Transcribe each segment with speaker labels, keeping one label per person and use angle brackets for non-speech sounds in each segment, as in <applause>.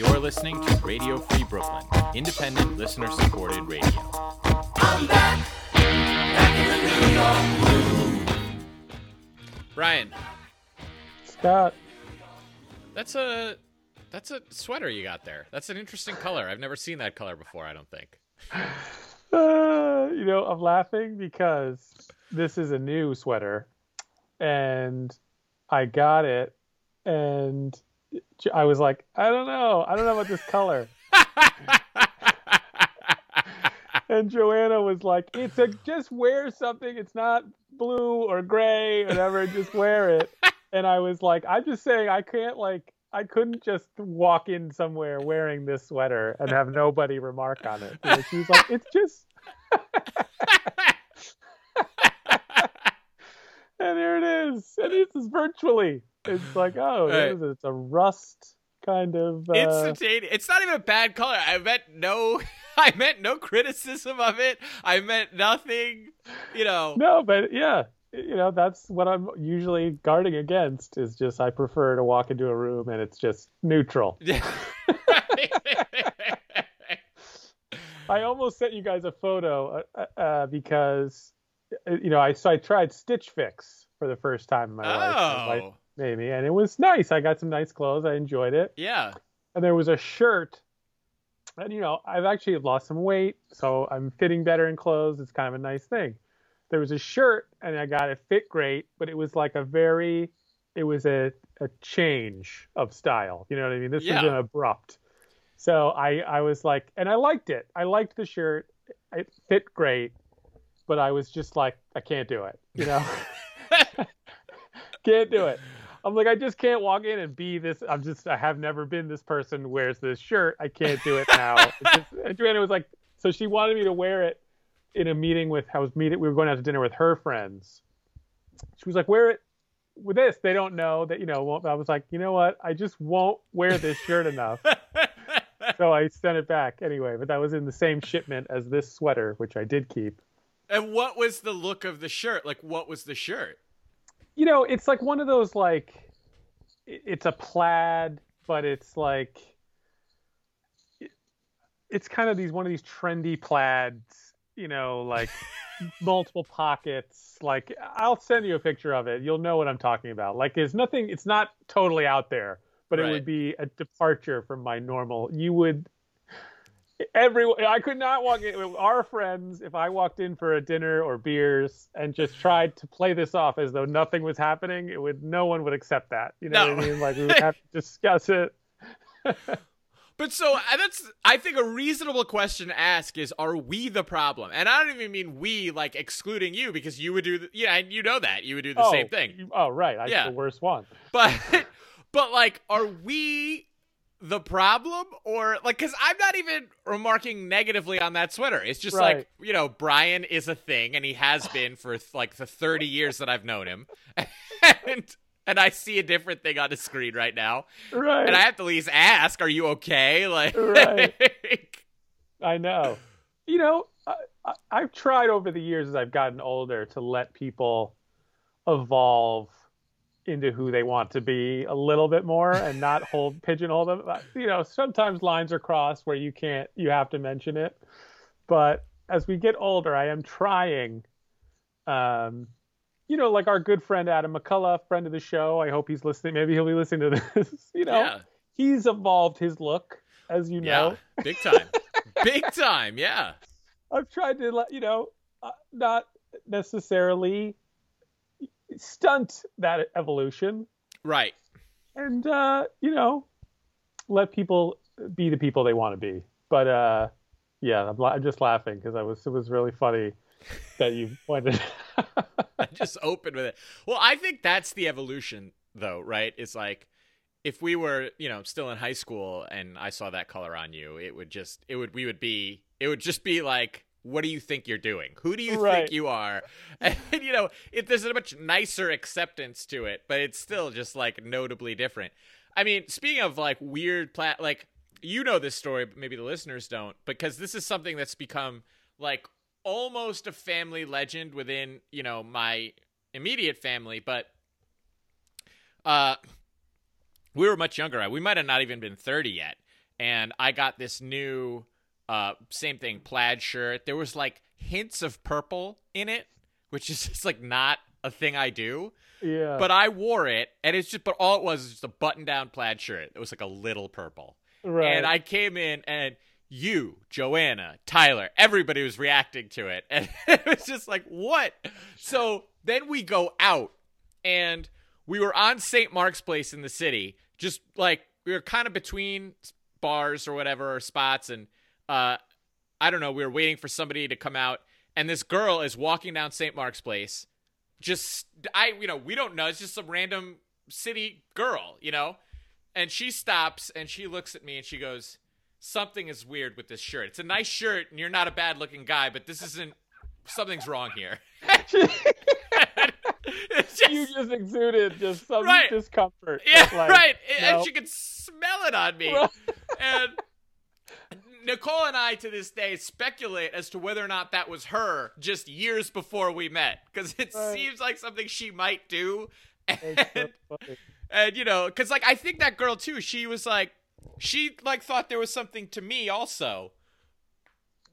Speaker 1: You're listening to Radio Free Brooklyn, independent, listener supported radio. I'm back,
Speaker 2: back in New York. Brian.
Speaker 3: Scott.
Speaker 2: That's a that's a sweater you got there. That's an interesting color. I've never seen that color before, I don't think. <laughs>
Speaker 3: Uh, you know, I'm laughing because this is a new sweater and I got it and I was like, I don't know. I don't know about this color. <laughs> and Joanna was like, "It's a just wear something. It's not blue or gray, or whatever. Just wear it." And I was like, "I'm just saying, I can't like, I couldn't just walk in somewhere wearing this sweater and have nobody remark on it." She was like, "It's just." <laughs> <laughs> and here it is, and this is virtually. It's like, oh, right. it? it's a rust kind of uh...
Speaker 2: instantaneous. It's not even a bad color. I meant no. <laughs> I meant no criticism of it. I meant nothing. You know.
Speaker 3: No, but yeah, you know that's what I'm usually guarding against. Is just I prefer to walk into a room and it's just neutral. <laughs> I almost sent you guys a photo uh, uh, uh because you know I so I tried Stitch Fix for the first time in my
Speaker 2: oh.
Speaker 3: life maybe, and it was nice. I got some nice clothes. I enjoyed it.
Speaker 2: Yeah.
Speaker 3: And there was a shirt, and you know, I've actually lost some weight, so I'm fitting better in clothes. It's kind of a nice thing. There was a shirt, and I got it fit great, but it was like a very, it was a a change of style. You know what I mean? This yeah. was an abrupt. So I I was like, and I liked it. I liked the shirt. It fit great, but I was just like, I can't do it. You know. <laughs> <laughs> can't do it. I'm like, I just can't walk in and be this. I'm just, I have never been this person who wears this shirt. I can't do it now. <laughs> just, and Joanna was like, so she wanted me to wear it in a meeting with, I was meeting, we were going out to dinner with her friends. She was like, wear it with this. They don't know that, you know, I was like, you know what? I just won't wear this shirt enough. <laughs> so I sent it back anyway, but that was in the same shipment as this sweater, which I did keep.
Speaker 2: And what was the look of the shirt? Like, what was the shirt?
Speaker 3: You know, it's like one of those like it's a plaid, but it's like it's kind of these one of these trendy plaids, you know, like <laughs> multiple pockets. Like I'll send you a picture of it. You'll know what I'm talking about. Like there's nothing it's not totally out there, but right. it would be a departure from my normal. You would everyone i could not walk in our friends if i walked in for a dinner or beers and just tried to play this off as though nothing was happening it would no one would accept that. You know no. what i mean? Like we would have to <laughs> discuss it.
Speaker 2: But so uh, that's i think a reasonable question to ask is are we the problem? And i don't even mean we like excluding you because you would do the, yeah you know that. You would do the
Speaker 3: oh,
Speaker 2: same thing.
Speaker 3: you, oh right. I'm yeah. the worst one.
Speaker 2: But <laughs> but like are we the problem or like because i'm not even remarking negatively on that sweater. It's just right. like you know brian is a thing and he has been for like the 30 years that i've known him. <laughs> And and i see a different thing on the screen right now.
Speaker 3: Right.
Speaker 2: And i have to at least ask are you okay? <laughs> Like
Speaker 3: right. I know. You know I, i've tried over the years as i've gotten older to let people evolve into who they want to be a little bit more and not hold <laughs> pigeonhole them. You know, sometimes lines are crossed where you can't, you have to mention it. But as we get older, I am trying. Um, you know, like our good friend Adam McCullough, friend of the show. I hope he's listening. Maybe he'll be listening to this. <laughs> you know, yeah. he's evolved his look, as you know.
Speaker 2: Yeah, big time, <laughs> big time. Yeah.
Speaker 3: I've tried to let you know, uh, not necessarily stunt that evolution.
Speaker 2: Right.
Speaker 3: And uh, you know, let people be the people they want to be. But uh, yeah, I'm, I'm just laughing because I was it was really funny that you <laughs> pointed.
Speaker 2: I just opened with it. Well, I think that's the evolution, though, right? It's like if we were, you know, still in high school and I saw that color on you, it would just, it would, we would be, it would just be like what do you think you're doing? Who do you right. think you are? <laughs> And you know, it, there's a much nicer acceptance to it, but it's still just like notably different. I mean, speaking of like weird plat, like you know this story, but maybe the listeners don't, because this is something that's become like almost a family legend within you know my immediate family, but uh, we were much younger. We might have not even been 30 yet, and I got this new uh same thing plaid shirt. There was like hints of purple in it, which is <laughs> just like not a thing I do.
Speaker 3: Yeah.
Speaker 2: But I wore it, and it's just but all it was was just a button down plaid shirt. It was like a little purple.
Speaker 3: right.
Speaker 2: And I came in and you, Joanna, Tyler, everybody was reacting to it. <laughs> And it was just like, what? So then we go out and we were on St. Mark's Place in the city, just like we were kind of between bars or whatever or spots. And uh, I don't know, we were waiting for somebody to come out. And this girl is walking down St. Mark's Place. Just, I, you know, we don't know. It's just some random city girl, you know? And she stops and she looks at me and she goes, Something is weird with this shirt. It's a nice shirt and you're not a bad looking guy, but this isn't, something's wrong here. <laughs> just,
Speaker 3: you just exuded just some
Speaker 2: Right.
Speaker 3: discomfort.
Speaker 2: yeah,
Speaker 3: like,
Speaker 2: right. And she could smell it on me. And Nicole and I to this day speculate as to whether or not that was her just years before we met because it
Speaker 3: Right.
Speaker 2: seems like something she might do. And,
Speaker 3: so
Speaker 2: and you know, because like I think that girl too, she was like, she like thought there was something to me also,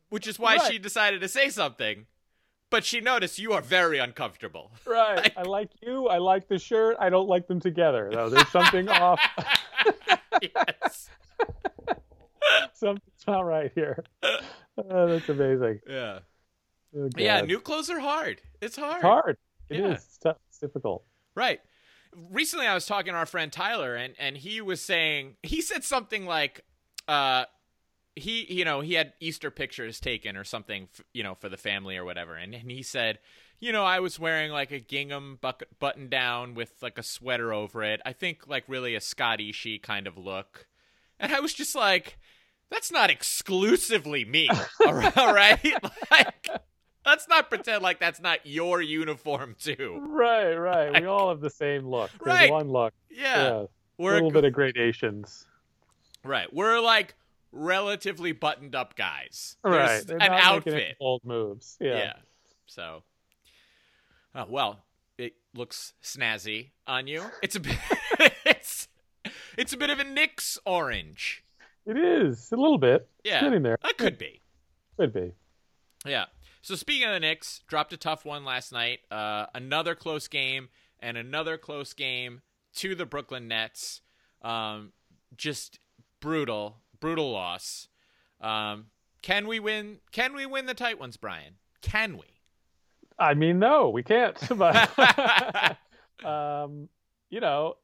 Speaker 2: which is why
Speaker 3: Right.
Speaker 2: she decided to say something. But she noticed you are very uncomfortable. <laughs>
Speaker 3: Right.
Speaker 2: Like-
Speaker 3: I like you. I like the shirt. I don't like them together though. There's something off. <laughs>
Speaker 2: yes. <laughs> <laughs>
Speaker 3: Something's not right here. Oh, that's amazing.
Speaker 2: Yeah.
Speaker 3: Oh,
Speaker 2: Yeah. New clothes are hard. It's hard.
Speaker 3: It's hard. It is.
Speaker 2: Yeah.
Speaker 3: It's tough. It's difficult.
Speaker 2: Right. Recently, I was talking to our friend Tyler, and and he was saying he said something like, uh, he you know he had Easter pictures taken or something, f- you know, for the family or whatever, and and he said, you know, I was wearing like a gingham button down with like a sweater over it. I think like really a Scott Ishii kind of look, and I was just like, that's not exclusively me, <laughs> all right? all right? <laughs> Like, let's not pretend like that's not your uniform too.
Speaker 3: Right. Right. We all have the same look. There's
Speaker 2: Right.
Speaker 3: one look.
Speaker 2: Yeah,
Speaker 3: Yeah. A
Speaker 2: we're
Speaker 3: little bit of gradations.
Speaker 2: right. We're like relatively buttoned up guys.
Speaker 3: Right. They're
Speaker 2: an
Speaker 3: not making any
Speaker 2: outfit.
Speaker 3: bold moves.
Speaker 2: Yeah.
Speaker 3: Yeah.
Speaker 2: So, oh, well, it looks snazzy on you. It's a bit. <laughs> it's it's a bit of a Knicks orange.
Speaker 3: It is a little bit.
Speaker 2: Yeah,
Speaker 3: Getting there.
Speaker 2: That could be.
Speaker 3: Could be.
Speaker 2: Yeah. So speaking of the Knicks, dropped a tough one last night. Uh, another close game and another close game to the Brooklyn Nets. Um, just brutal, brutal loss. Um, can we win? Can we win the tight ones, Brian? Can we?
Speaker 3: I mean, no, we can't. <laughs> But <laughs> um, you know,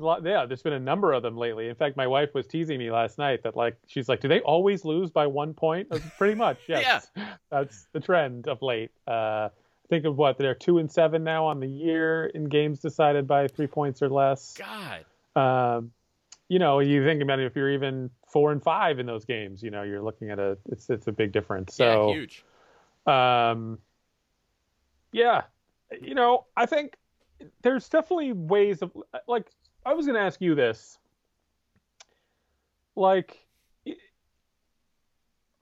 Speaker 3: yeah, there's been a number of them lately. In fact, my wife was teasing me last night that like she's like, do they always lose by one point? Pretty much, <laughs> yes. That's the trend of late. Uh, think of what they're two and seven now on the year in games decided by three points or less.
Speaker 2: God.
Speaker 3: Um, you know, you think about it, if you're even four and five in those games, you know, you're looking at a it's it's a big difference. So
Speaker 2: yeah, huge.
Speaker 3: um, yeah, you know, I think there's definitely ways of like. I was going to ask you this. Like,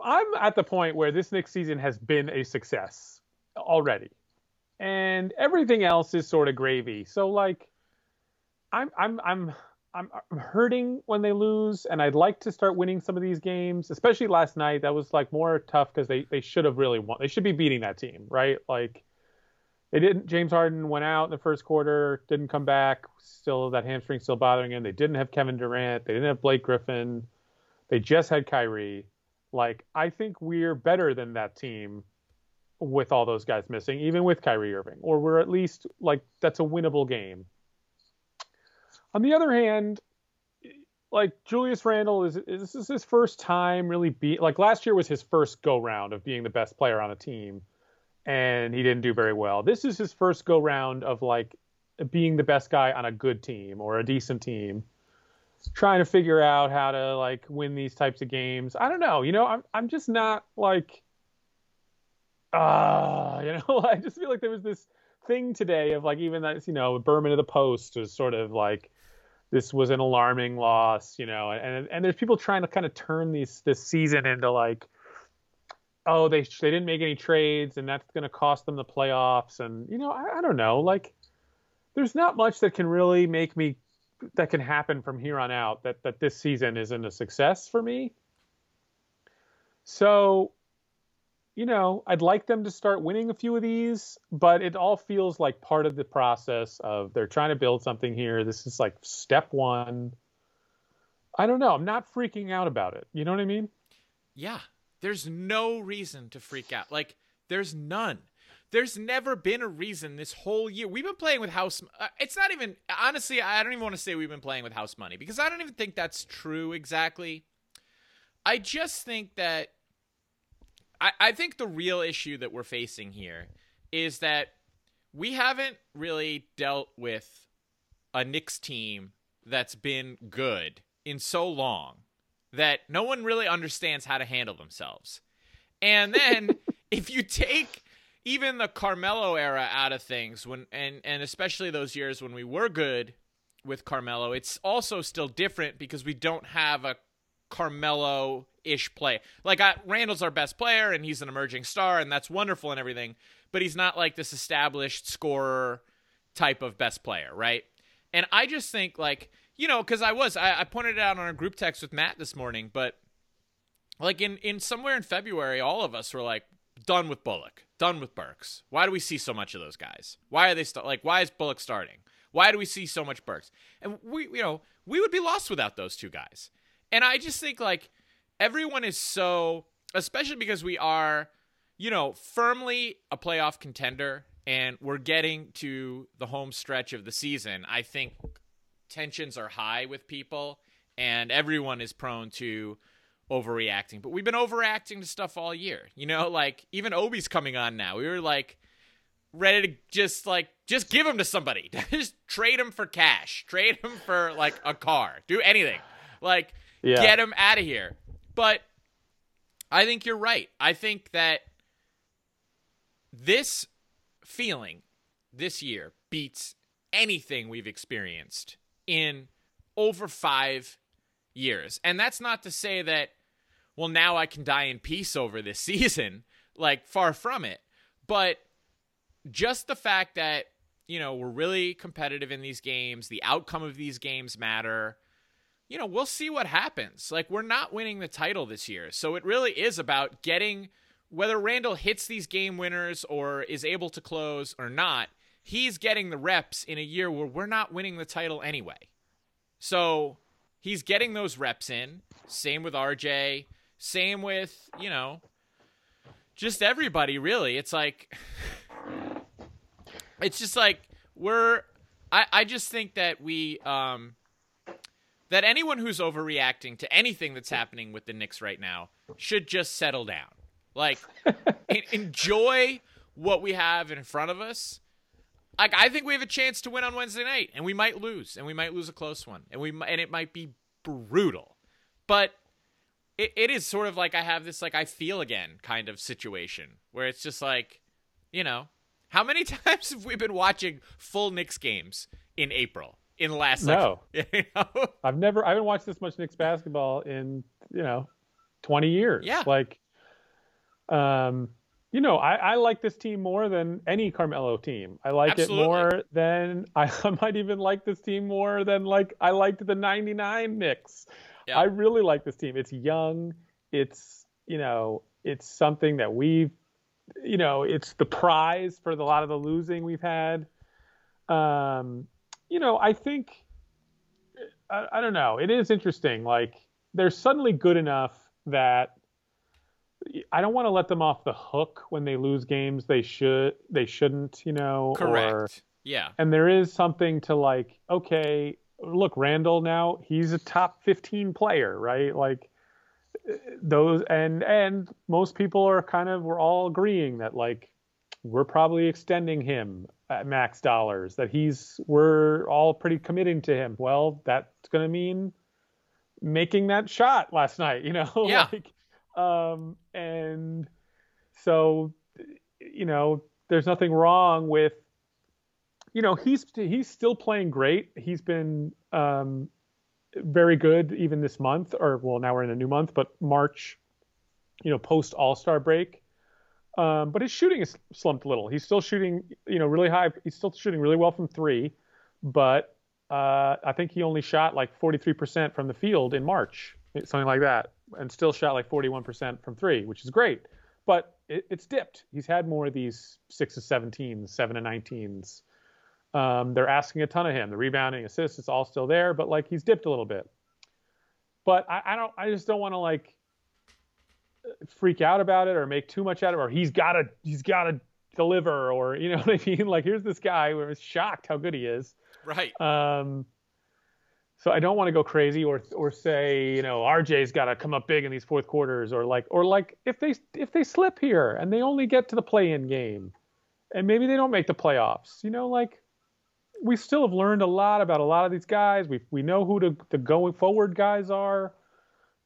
Speaker 3: I'm at the point where this next season has been a success already, and everything else is sort of gravy. So, like, I'm I'm I'm I'm hurting when they lose, and I'd like to start winning some of these games, especially last night. That was like more tough because they they should have really won. They should be beating that team, right? Like they didn't. James Harden went out in the first quarter, didn't come back. Still, that hamstring still bothering him. They didn't have Kevin Durant. They didn't have Blake Griffin. They just had Kyrie. Like I think we're better than that team with all those guys missing, even with Kyrie Irving, or we're at least like that's a winnable game. On the other hand, like Julius Randle is, is this is his first time really be like last year was his first go round of being the best player on a team and he didn't do very well. This is his first go round of like being the best guy on a good team or a decent team. Trying to figure out how to like win these types of games. I don't know, you know, I'm I'm just not like ah, <laughs> you know, I just feel like there was this thing today of like even that you know Berman of the Post was sort of like this was an alarming loss, you know, and and there's people trying to kind of turn these this season into like, oh they they didn't make any trades and that's going to cost them the playoffs, and you know I, I don't know like there's not much that can really make me that can happen from here on out that that this season isn't a success for me. So, you know, I'd like them to start winning a few of these, but it all feels like part of the process of they're trying to build something here. This is like step 1. I don't know. I'm not freaking out about it. You know what I mean?
Speaker 2: Yeah. There's no reason to freak out. Like there's none. There's never been a reason this whole year. We've been playing with house. Uh, it's not even honestly. I don't even want to say we've been playing with house money because I don't even think that's true exactly. I just think that. I, I think the real issue that we're facing here is that we haven't really dealt with a Knicks team that's been good in so long that no one really understands how to handle themselves. And then <laughs> if you take even the Carmelo era out of things when and and especially those years when we were good with Carmelo, it's also still different because we don't have a Carmelo ish play. Like I, Randle's our best player and he's an emerging star and that's wonderful and everything, but he's not like this established scorer type of best player, right? And I just think like you know because I was I, I pointed it out on a group text with Matt this morning, but like in in somewhere in February, all of us were like, done with Bullock, done with Burks. Why do we see so much of those guys? Why are they st- like? Why is Bullock starting? Why do we see so much Burks? And we, you know, we would be lost without those two guys. And I just think like everyone is so, especially because we are, you know, firmly a playoff contender, and we're getting to the home stretch of the season. I think tensions are high with people, and everyone is prone to overreacting. But we've been overreacting to stuff all year. You know, like even Obi's coming on now. We were like ready to just like just give him to somebody. <laughs> just trade him for cash. Trade him for like a car. Do anything. Like yeah. get him out of here. But I think you're right. I think that this feeling this year beats anything we've experienced in over 5 years. And that's not to say that well, now I can die in peace over this <laughs> season. Like, far from it. But just the fact that, you know, we're really competitive in these games, the outcome of these games matter. You know, we'll see what happens. Like, we're not winning the title this year. So it really is about getting whether Randle hits these game winners or is able to close or not, he's getting the reps in a year where we're not winning the title anyway. So he's getting those reps in. Same with RJ. Same with, you know, just everybody really. It's like <sighs> it's just like we're I, I just think that we um that anyone who's overreacting to anything that's happening with the Knicks right now should just settle down. Like <laughs> enjoy what we have in front of us. Like I think we have a chance to win on Wednesday night, and we might lose, and we might lose a close one, and we and it might be brutal. But it, it is sort of like I have this like I feel again kind of situation where it's just like, you know, how many <laughs> times have we been watching full Knicks games in April? In the last
Speaker 3: no,
Speaker 2: like, <laughs> you know?
Speaker 3: I've never I haven't watched this much Knicks basketball in you know twenty years.
Speaker 2: Yeah,
Speaker 3: like, um, you know, I, I like this team more than any Carmelo team. I like
Speaker 2: Absolutely.
Speaker 3: it more than I, <laughs> I might even like this team more than like I liked the '99 Knicks. Yeah. I really like this team. It's young. It's you know it's something that we've you know it's the prize for the, a lot of the losing we've had. Um, you know I think I, I don't know. It is interesting. Like they're suddenly good enough that I don't want to let them off the hook when they lose games they should they shouldn't, you know.
Speaker 2: Correct.
Speaker 3: Or,
Speaker 2: yeah.
Speaker 3: And there is something to like, okay, look, Randle now he's a top 15 player, right? Like those and and most people are kind of we're all agreeing that like we're probably extending him at max dollars that he's we're all pretty committing to him. Well, that's going to mean making that shot last night, you know? <laughs>
Speaker 2: Yeah.
Speaker 3: like um and so you know, there's nothing wrong with you know, he's he's still playing great. He's been um, very good even this month, or well, now we're in a new month, but March, you know, post All Star break. Um, but his shooting is slumped a little. He's still shooting, you know, really high. He's still shooting really well from three, but uh, I think he only shot like 43% from the field in March, something like that, and still shot like 41% from three, which is great. But it, it's dipped. He's had more of these six to 17s, seven to 19s. Um, they're asking a ton of him. The rebounding, assists, it's all still there, but like he's dipped a little bit. But I, I don't. I just don't want to like freak out about it or make too much out of it. Or he's got to. He's got to deliver. Or you know <laughs> what I mean? Like here's this guy who was shocked how good he is.
Speaker 2: Right.
Speaker 3: Um, so I don't want to go crazy or or say you know RJ's got to come up big in these fourth quarters or like or like if they if they slip here and they only get to the play-in game and maybe they don't make the playoffs. You know, like we still have learned a lot about a lot of these guys. We we know who the, the going forward guys are.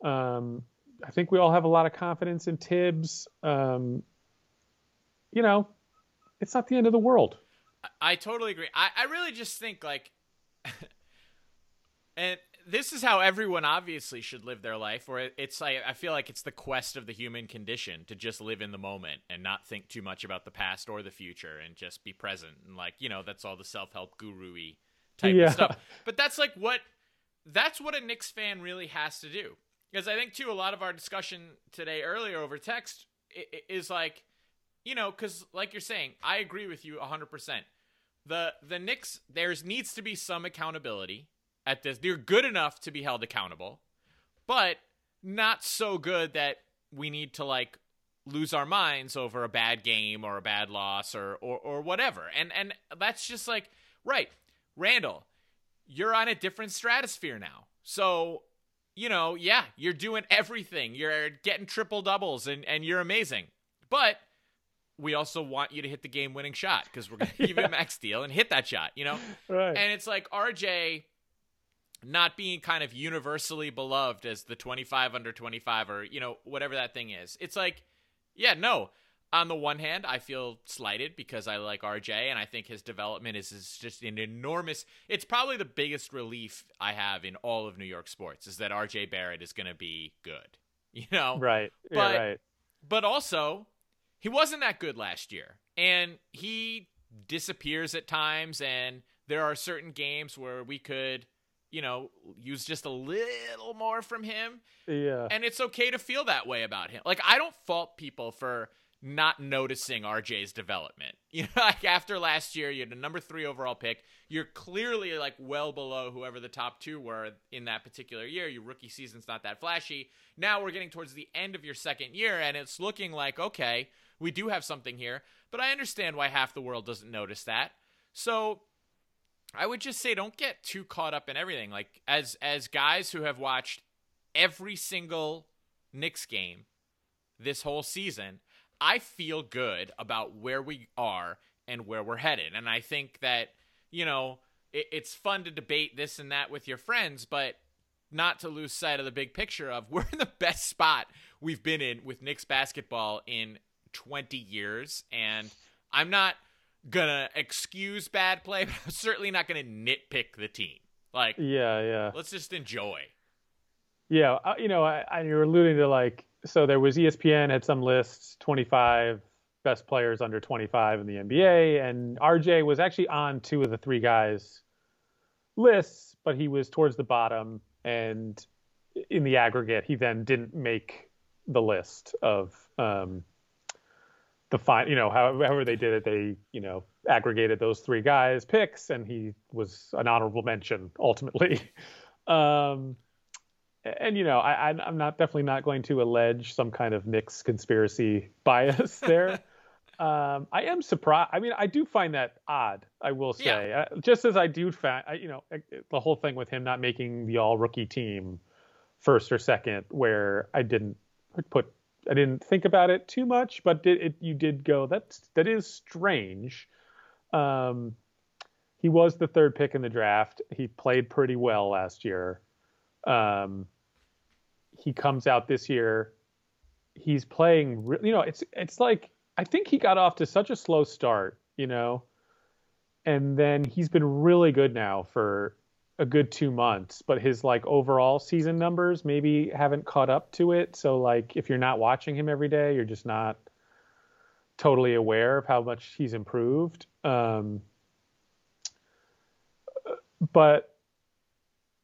Speaker 3: Um, I think we all have a lot of confidence in Thibs. Um, you know, it's not the end of the world.
Speaker 2: I, I totally agree. I, I really just think like, <laughs> and this is how everyone obviously should live their life where it's like i feel like it's the quest of the human condition to just live in the moment and not think too much about the past or the future and just be present and like you know that's all the self-help guru-y type yeah. of stuff. But that's like what that's what a Knicks fan really has to do. Because i think too a lot of our discussion today earlier over text is like you know because like you're saying i agree with you 100% the the Knicks there's needs to be some accountability at this. They're good enough to be held accountable, but not so good that we need to like lose our minds over a bad game or a bad loss or or, or whatever. And and that's just like right, Randle, you're on a different stratosphere now. So, you know, yeah, you're doing everything. You're getting triple doubles and and you're amazing. But we also want you to hit the game winning shot because we're going <laughs> to give you a max deal and hit that shot, you know?
Speaker 3: Right.
Speaker 2: And it's like RJ not being kind of universally beloved as the 25 under 25 or you know whatever that thing is. It's like yeah no. On the one hand i feel slighted because i like rj and i think his development is, is just an enormous it's probably the biggest relief i have in all of new york sports is that rj barrett is going to be good <laughs> you know?
Speaker 3: Right.
Speaker 2: But
Speaker 3: yeah, right.
Speaker 2: but also he wasn't that good last year and he disappears at times and there are certain games where we could you know, use just a little more from him.
Speaker 3: Yeah.
Speaker 2: And it's okay to feel that way about him. Like I don't fault people for not noticing RJ's development. <laughs> You know, like after last year, you had a number three overall pick. You're clearly like well below whoever the top two were in that particular year. Your rookie season's not that flashy. Now we're getting towards the end of your second year, and it's looking like, okay, we do have something here. But I understand why half the world doesn't notice that. So I would just say don't get too caught up in everything. Like as as guys who have watched every single Knicks game this whole season, I feel good about where we are and where we're headed. And I think that, you know, it, it's fun to debate this and that with your friends, but not to lose sight of the big picture of <laughs> we're in the best spot we've been in with Knicks basketball in 20 years. And I'm not gonna excuse bad play, <laughs> but I'm certainly not gonna nitpick the team. Like,
Speaker 3: yeah, yeah.
Speaker 2: Let's just enjoy.
Speaker 3: Yeah, uh, you know, I, I, you're alluding to like, so there was ESPN had some lists, 25 best players under 25 in the NBA, and RJ was actually on two of the three guys lists, but he was towards the bottom, and in the aggregate, he then didn't make the list of um, the fine, you know, however they did it, they, you know, aggregated those three guys picks, and he was an honorable mention ultimately. <laughs> um, and you know, I, I'm not definitely not going to allege some kind of Knicks conspiracy <laughs> bias there. <laughs> um, I am surprised. I mean, I do find that odd. I will say, yeah. uh, just as I do find, you know, the whole thing with him not making the All Rookie team first or second, where I didn't put I didn't think about it too much, but did, it, you did go. That's that is strange. Um, he was the third pick in the draft. He played pretty well last year. Um, he comes out this year. He's playing. You know, it's it's like I think he got off to such a slow start. You know, and then he's been really good now for a good two months, but his like overall season numbers maybe haven't caught up to it. So like if you're not watching him every day, you're just not totally aware of how much he's improved. Um, but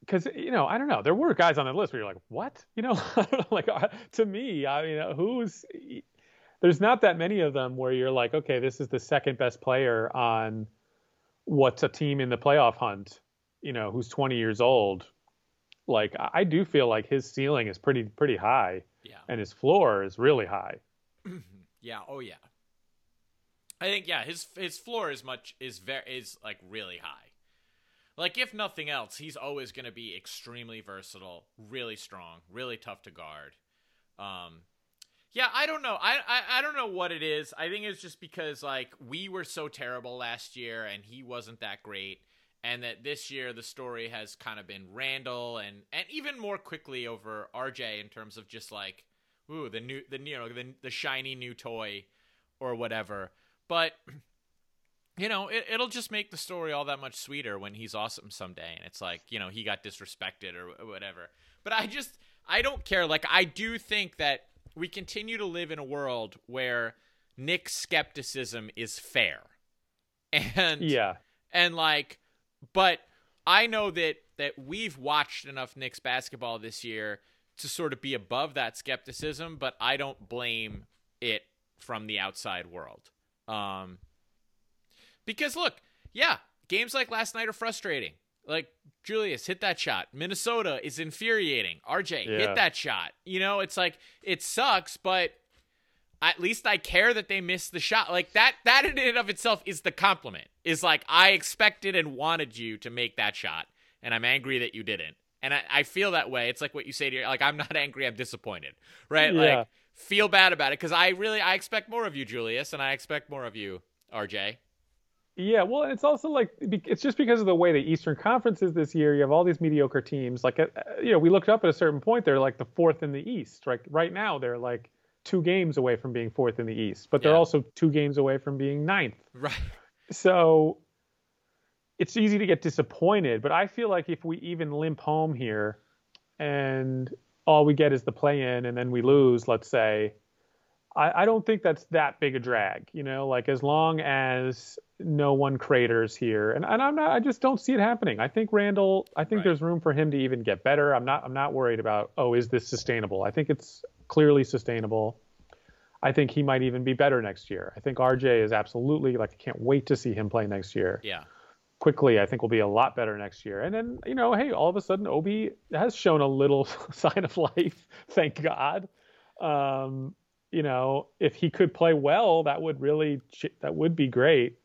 Speaker 3: because you know I don't know there were guys on the list where you're like what <laughs> you know <laughs> like uh, to me I mean who's there's not that many of them where you're like okay this is the second best player on what's a team in the playoff hunt you know who's 20 years old like I do feel like his ceiling is pretty pretty high
Speaker 2: Yeah.
Speaker 3: and his floor is really high <clears throat>
Speaker 2: Yeah. Oh yeah. I think yeah. His his floor is much is very is like really high. Like if nothing else, he's always going to be extremely versatile, really strong, really tough to guard. Um, yeah, I don't know. I, I I don't know what it is. I think it's just because like we were so terrible last year and he wasn't that great, and that this year the story has kind of been Randle and and even more quickly over RJ in terms of just like ooh the new the you know the the shiny new toy or whatever. But <clears throat> you know, it, it'll just make the story all that much sweeter when he's awesome someday, and it's like you know he got disrespected or whatever. But I just I don't care. Like I do think that we continue to live in a world where Knicks skepticism is fair, <laughs> and
Speaker 3: yeah
Speaker 2: and like but i know that that we've watched enough Knicks basketball this year to sort of be above that skepticism but i don't blame it from the outside world um because look yeah games like last night are frustrating like Julius hit that shot. Minnesota is infuriating. RJ
Speaker 3: Yeah.
Speaker 2: hit that shot. You know, it's like it sucks, but at least I care that they missed the shot. Like that that in and of itself is the compliment. Is like I expected and wanted you to make that shot, and I'm angry that you didn't. And I, I feel that way. It's like what you say to your like I'm not <laughs> angry, I'm disappointed. Right?
Speaker 3: Yeah.
Speaker 2: Like feel bad about it because I really I expect more of you, Julius, and I expect more of you, RJ.
Speaker 3: Yeah, well, it's also like it's just because of the way the Eastern Conference is this year. You have all these mediocre teams. Like, uh, you know, we looked up at a certain point. They're like the fourth in the East. Right, right now they're like two games away from being fourth in the East, but they're
Speaker 2: Yeah.
Speaker 3: also two games away from being ninth.
Speaker 2: Right.
Speaker 3: So it's easy to get disappointed. But I feel like if we even limp home here, and all we get is the play-in, and then we lose, let's say, I, I don't think that's that big a drag. You know, like as long as no one craters here, and, and I'm not, I just don't see it happening. I think Randle, I think
Speaker 2: Right.
Speaker 3: there's room for him to even get better. I'm not, I'm not worried about, oh, is this sustainable? I think it's clearly sustainable. I think he might even be better next year. I think RJ is absolutely like I can't wait to see him play next year.
Speaker 2: Yeah.
Speaker 3: Quickley, I think will be a lot better next year. And then you know, hey, all of a sudden Obi has shown a little <laughs> sign of life. Thank God. Um, you know, if he could play well, that would really that would be great.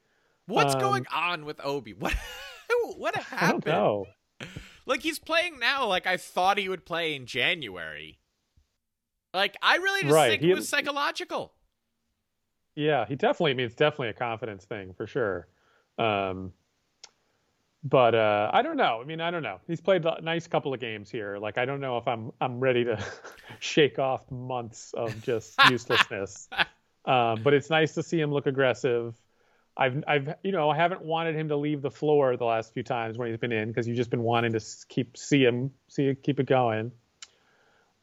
Speaker 2: What's
Speaker 3: Um,
Speaker 2: going on with Obi? What <laughs> what
Speaker 3: I
Speaker 2: happened?
Speaker 3: don't know.
Speaker 2: Like he's playing now like I thought he would play in January. Like I really just
Speaker 3: Right,
Speaker 2: think
Speaker 3: he-
Speaker 2: it was psychological.
Speaker 3: Yeah, he definitely. I mean, it's definitely a confidence thing for sure. Um, but uh, I don't know. I mean, I don't know. He's played a nice couple of games here. Like, I don't know if I'm I'm ready to <laughs> shake off months of just <laughs> uselessness. Um, but it's nice to see him look aggressive. I've I've you know I haven't wanted him to leave the floor the last few times when he's been in because you've just been wanting to keep see him see keep it going.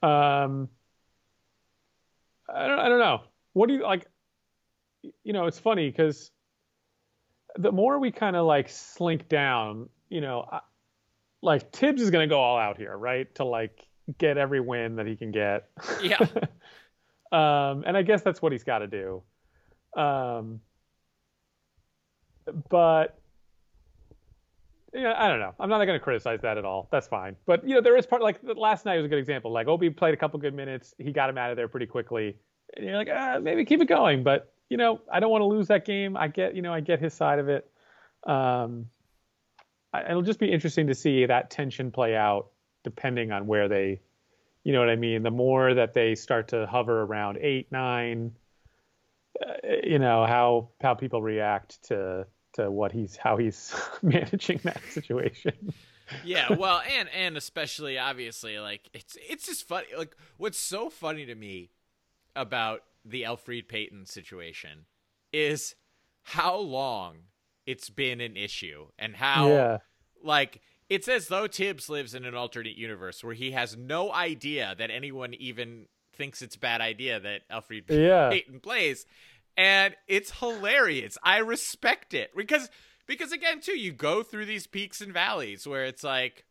Speaker 3: Um, I don't I don't know. What do you like? You know, it's funny because the more we kind of like slink down, you know, I, like Thibs is going to go all out here, right? To like get every win that he can get.
Speaker 2: Yeah. <laughs>
Speaker 3: um, and I guess that's what he's got to do. Um, but yeah, I don't know. I'm not going to criticize that at all. That's fine. But you know, there is part like last night was a good example. Like Obi played a couple good minutes. He got him out of there pretty quickly. And you're like, ah, maybe keep it going. But you know, I don't want to lose that game. I get, you know, I get his side of it. Um, I, it'll just be interesting to see that tension play out, depending on where they, you know what I mean. The more that they start to hover around eight, nine, uh, you know how how people react to to what he's how he's <laughs> managing that situation.
Speaker 2: yeah, well, and and especially obviously like it's it's just funny. Like what's so funny to me about the Elfrid Payton situation is how long it's been an issue and how
Speaker 3: yeah,
Speaker 2: like it's as though Thibs lives in an alternate universe where he has no idea that anyone even thinks it's a bad idea that Alfred
Speaker 3: Yeah.
Speaker 2: Payton plays. And it's hilarious. I respect it because because again too, you go through these peaks and valleys where it's like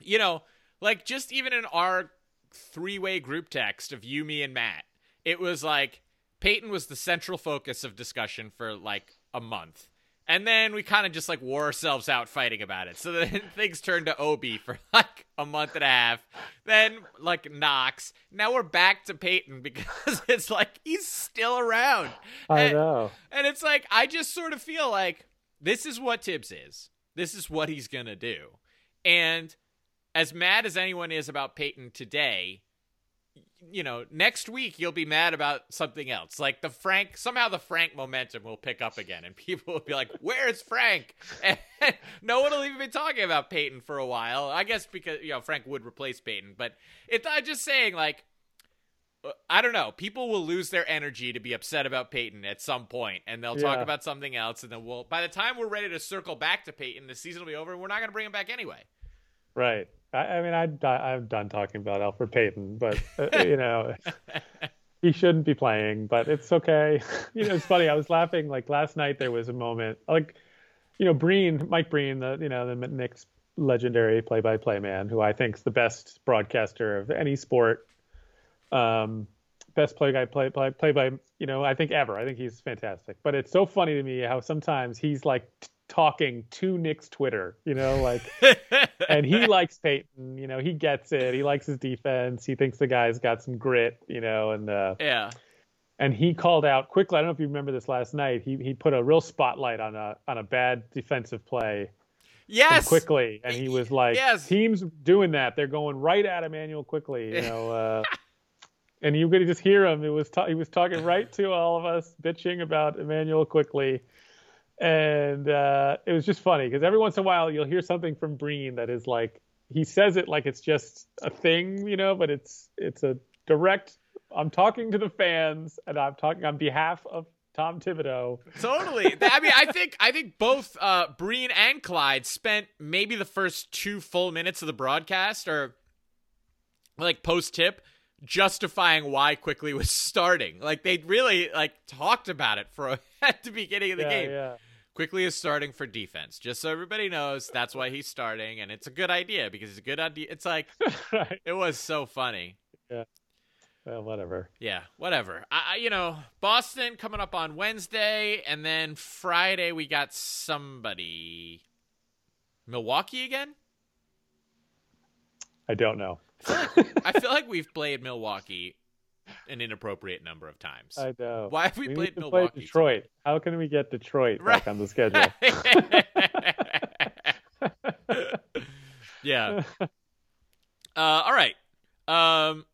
Speaker 2: you know, like just even in our three way group text of you, me, and Matt, it was like Payton was the central focus of discussion for like a month. And then we kind of just like wore ourselves out fighting about it. So then <laughs> things turned to Obi for like a month and a half. Then like Knox. Now we're back to Payton because <laughs> it's like he's still around.
Speaker 3: I
Speaker 2: and,
Speaker 3: know.
Speaker 2: And it's like I just sort of feel like this is what Thibs is. This is what he's gonna do. And as mad as anyone is about Payton today, you know, next week you'll be mad about something else. Like the Frank, somehow the Frank momentum will pick up again, and <laughs> people will be like, "Where's Frank?" <laughs> And no one will even be talking about Payton for a while. I guess because you know Frank would replace Payton, but it's I'm just saying like. I don't know. People will lose their energy to be upset about Payton at some point, and they'll talk about something else, and then we'll. By the time we're ready to circle back to Payton, the season will be over, and we're not going to bring him back anyway.
Speaker 3: Right. I, I mean, I, I'm done talking about Alfred Payton, but uh, you know, <laughs> he shouldn't be playing. But it's okay. <laughs> you know, it's funny. I was laughing like last night. There was a moment like, you know, Breen, Mike Breen, the you know the Knicks legendary play-by-play man, who I think is the best broadcaster of any sport. Um, best play guy play play play by you know I think ever. I think he's fantastic. But it's so funny to me how sometimes he's like talking to Knicks Twitter. You know, like <laughs> and he likes Payton. You know, he gets it. He likes his defense. He thinks the guy's got some grit. You know, and uh,
Speaker 2: yeah.
Speaker 3: and he called out Quickley. I don't know if you remember this last night. He he put a real spotlight on a on a bad defensive play
Speaker 2: Yes.
Speaker 3: Quickley, and he was like,
Speaker 2: Yes.
Speaker 3: "Teams doing that. They're going right at Immanuel Quickley." You <laughs> know. Uh, And you could just hear him. It was ta- he was talking right to all of us, bitching about Immanuel Quickley, and uh, it was just funny because every once in a while you'll hear something from Breen that is like he says it like it's just a thing, you know, but it's it's a direct. I'm talking to the fans, and I'm talking on behalf of Tom Thibodeau.
Speaker 2: Totally. I mean, I think I think both uh, Breen and Clyde spent maybe the first two full minutes of the broadcast or like post tip justifying why Quickley was starting. Like they really like talked about it for a, <laughs> at the beginning of the
Speaker 3: yeah,
Speaker 2: game.
Speaker 3: yeah.
Speaker 2: Quickley is starting for defense, just so everybody knows that's why he's starting, and it's a good idea because it's a good idea. It's like <laughs>
Speaker 3: right.
Speaker 2: it was so funny. Yeah.
Speaker 3: Well, whatever.
Speaker 2: Yeah, whatever. I, I, you know, Boston coming up on Wednesday, and then Friday we got somebody. Milwaukee again.
Speaker 3: I don't know.
Speaker 2: I feel like we've played Milwaukee an inappropriate number of times.
Speaker 3: I know.
Speaker 2: Why have we,
Speaker 3: we
Speaker 2: played Milwaukee?
Speaker 3: play Detroit. How can we get Detroit
Speaker 2: Right.
Speaker 3: back on the schedule? <laughs>
Speaker 2: yeah. Uh, all right. Um,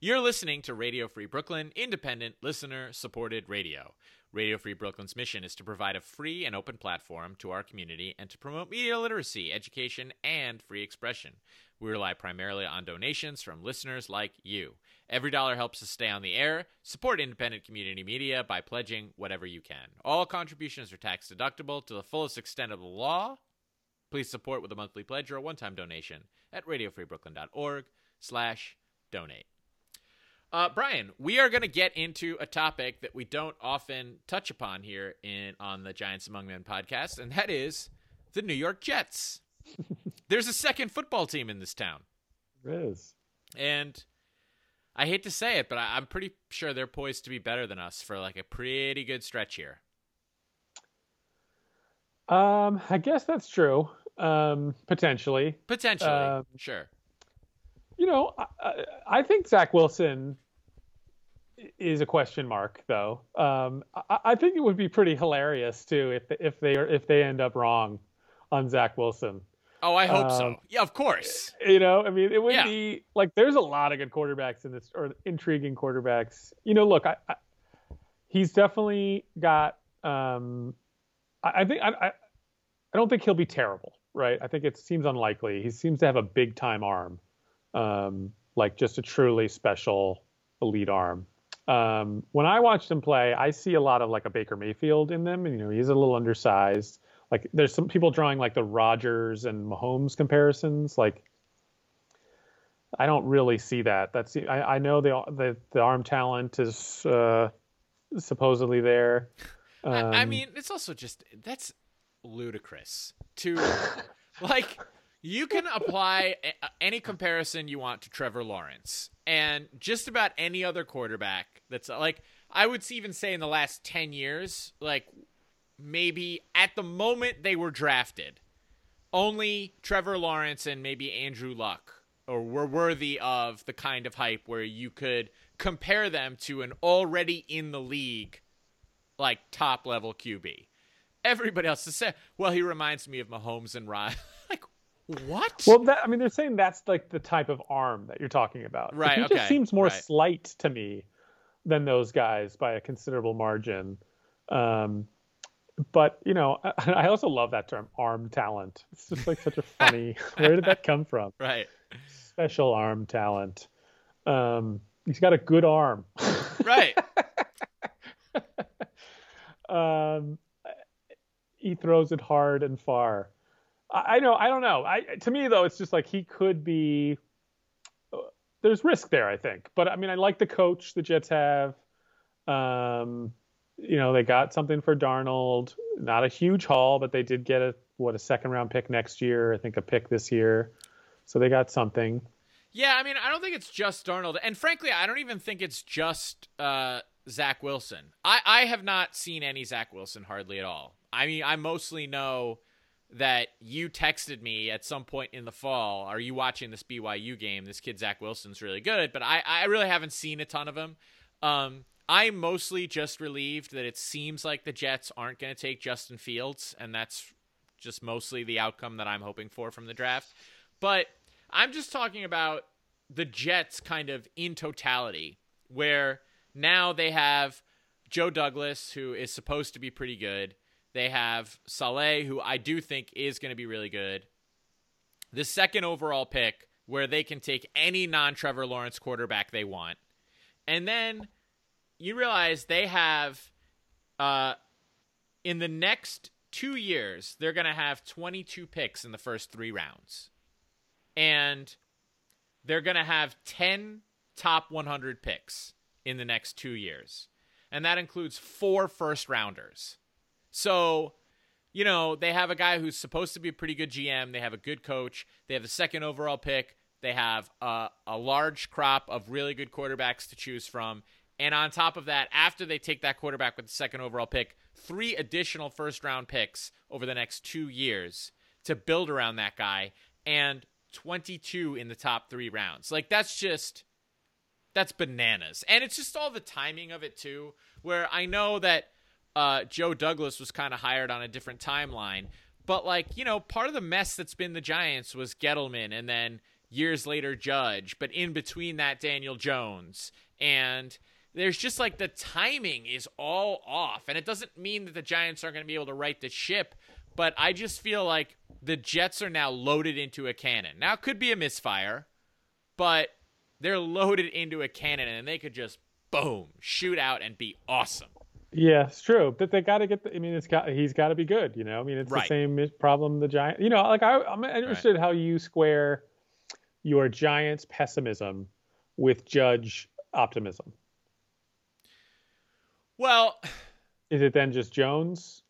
Speaker 2: you're listening to Radio Free Brooklyn, independent, listener supported radio. Radio Free Brooklyn's mission is to provide a free and open platform to our community and to promote media literacy, education, and free expression. We rely primarily on donations from listeners like you. Every dollar helps us stay on the air. Support independent community media by pledging whatever you can. All contributions are tax deductible to the fullest extent of the law. Please support with a monthly pledge or a one-time donation at radiofreebrooklyn.org slash donate. Uh, Brian, we are going to get into a topic that we don't often touch upon here in on the Giants Among Men podcast, and that is the New York Jets. <laughs> There's a second football team in this town,
Speaker 3: There is.
Speaker 2: and I hate to say it, but I, I'm pretty sure they're poised to be better than us for like a pretty good stretch here.
Speaker 3: Um, I guess that's true. Um, potentially.
Speaker 2: Potentially,
Speaker 3: Um,
Speaker 2: sure.
Speaker 3: You know, I, I- think Zach Wilson is a question mark, though. Um, I, I think it would be pretty hilarious too if if they are if they end up wrong on Zach Wilson.
Speaker 2: Oh, I hope so.
Speaker 3: um,
Speaker 2: Yeah, of course.
Speaker 3: You know, I mean, it would
Speaker 2: Yeah.
Speaker 3: be like there's a lot of good quarterbacks in this, or intriguing quarterbacks. You know, look, I, I he's definitely got. Um, I, I think I, I, I don't think he'll be terrible, right? I think it seems unlikely. He seems to have a big time arm, um, like just a truly special elite arm. Um, when I watched him play, I see a lot of like a Baker Mayfield in them. And, you know, he's a little undersized. Like there's some people drawing like the Rodgers and Mahomes comparisons. Like I don't really see that. That's I, I know the, the the arm talent is uh, supposedly there. Um,
Speaker 2: I, I mean, it's also just that's ludicrous to <laughs> like You can apply any comparison you want to Trevor Lawrence and just about any other quarterback that's like I would even say in the last 10 years, like maybe at the moment they were drafted, only Trevor Lawrence and maybe Andrew Luck or were worthy of the kind of hype where you could compare them to an already in the league like top level QB. Everybody else is well, he reminds me of Mahomes and Ryan. <laughs> what?
Speaker 3: Well, that, I mean, they're saying that's like the type of arm that you're talking about.
Speaker 2: Right,
Speaker 3: He
Speaker 2: okay,
Speaker 3: just seems more
Speaker 2: right.
Speaker 3: slight to me than those guys by a considerable margin. Um, but you know, I, <laughs> I also love that term, arm talent. It's just like such a funny. <laughs> where did that come from?
Speaker 2: right.
Speaker 3: Special arm talent. Um, he's got a good arm.
Speaker 2: Right. <laughs>
Speaker 3: um, he throws it hard and far. I, I know. I don't know. I to me though, it's just like he could be. There's risk there, I think. But I mean, I like the coach the Jets have. Um, you know, they got something for Darnold. Not a huge haul, but they did get a what a second round pick next year. I think a pick this year. So they got something.
Speaker 2: Yeah, I mean, I don't think it's just Darnold, and frankly, I don't even think it's just uh, Zach Wilson. I I have not seen any Zach Wilson hardly at all. I mean, I mostly know that you texted me at some point in the fall. Are you watching this BYU game? This kid Zach Wilson's really good, but I I really haven't seen a ton of him. Um, I'm mostly just relieved that it seems like the Jets aren't going to take Justin Fields, and that's just mostly the outcome that I'm hoping for from the draft. But I'm just talking about the Jets kind of in totality, where now they have Joe Douglas, who is supposed to be pretty good. They have Saleh, who I do think is going to be really good. The second overall pick, where they can take any non Trevor Lawrence quarterback they want. And then you realize they have, uh, in the next two years, they're going to have 22 picks in the first three rounds and they're going to have 10 top 100 picks in the next two years. And that includes four first rounders. So, you know, they have a guy who's supposed to be a pretty good GM. They have a good coach. They have the second overall pick. They have a, a large crop of really good quarterbacks to choose from. And on top of that, after they take that quarterback with the second overall pick, three additional first round picks over the next two years to build around that guy. And 22 in the top three rounds. Like that's just that's bananas. And it's just all the timing of it too, where I know that uh, Joe Douglas was kind of hired on a different timeline, but like you know, part of the mess that's been the Giants was Gettleman, and then years later Judge, but in between that Daniel Jones, and there's just like the timing is all off, and it doesn't mean that the Giants aren't going to be able to right the ship, but I just feel like the Jets are now loaded into a cannon. Now it could be a misfire, but they're loaded into a cannon and they could just boom shoot out and be awesome.
Speaker 3: Yeah, it's true. But they got to get. The, I mean, it's got. He's got to be good. You know. I mean, it's
Speaker 2: Right.
Speaker 3: the same problem the Giant. You know, like I, I'm interested how you square your Giants pessimism with Judge optimism.
Speaker 2: Well,
Speaker 3: Is it then just Jones?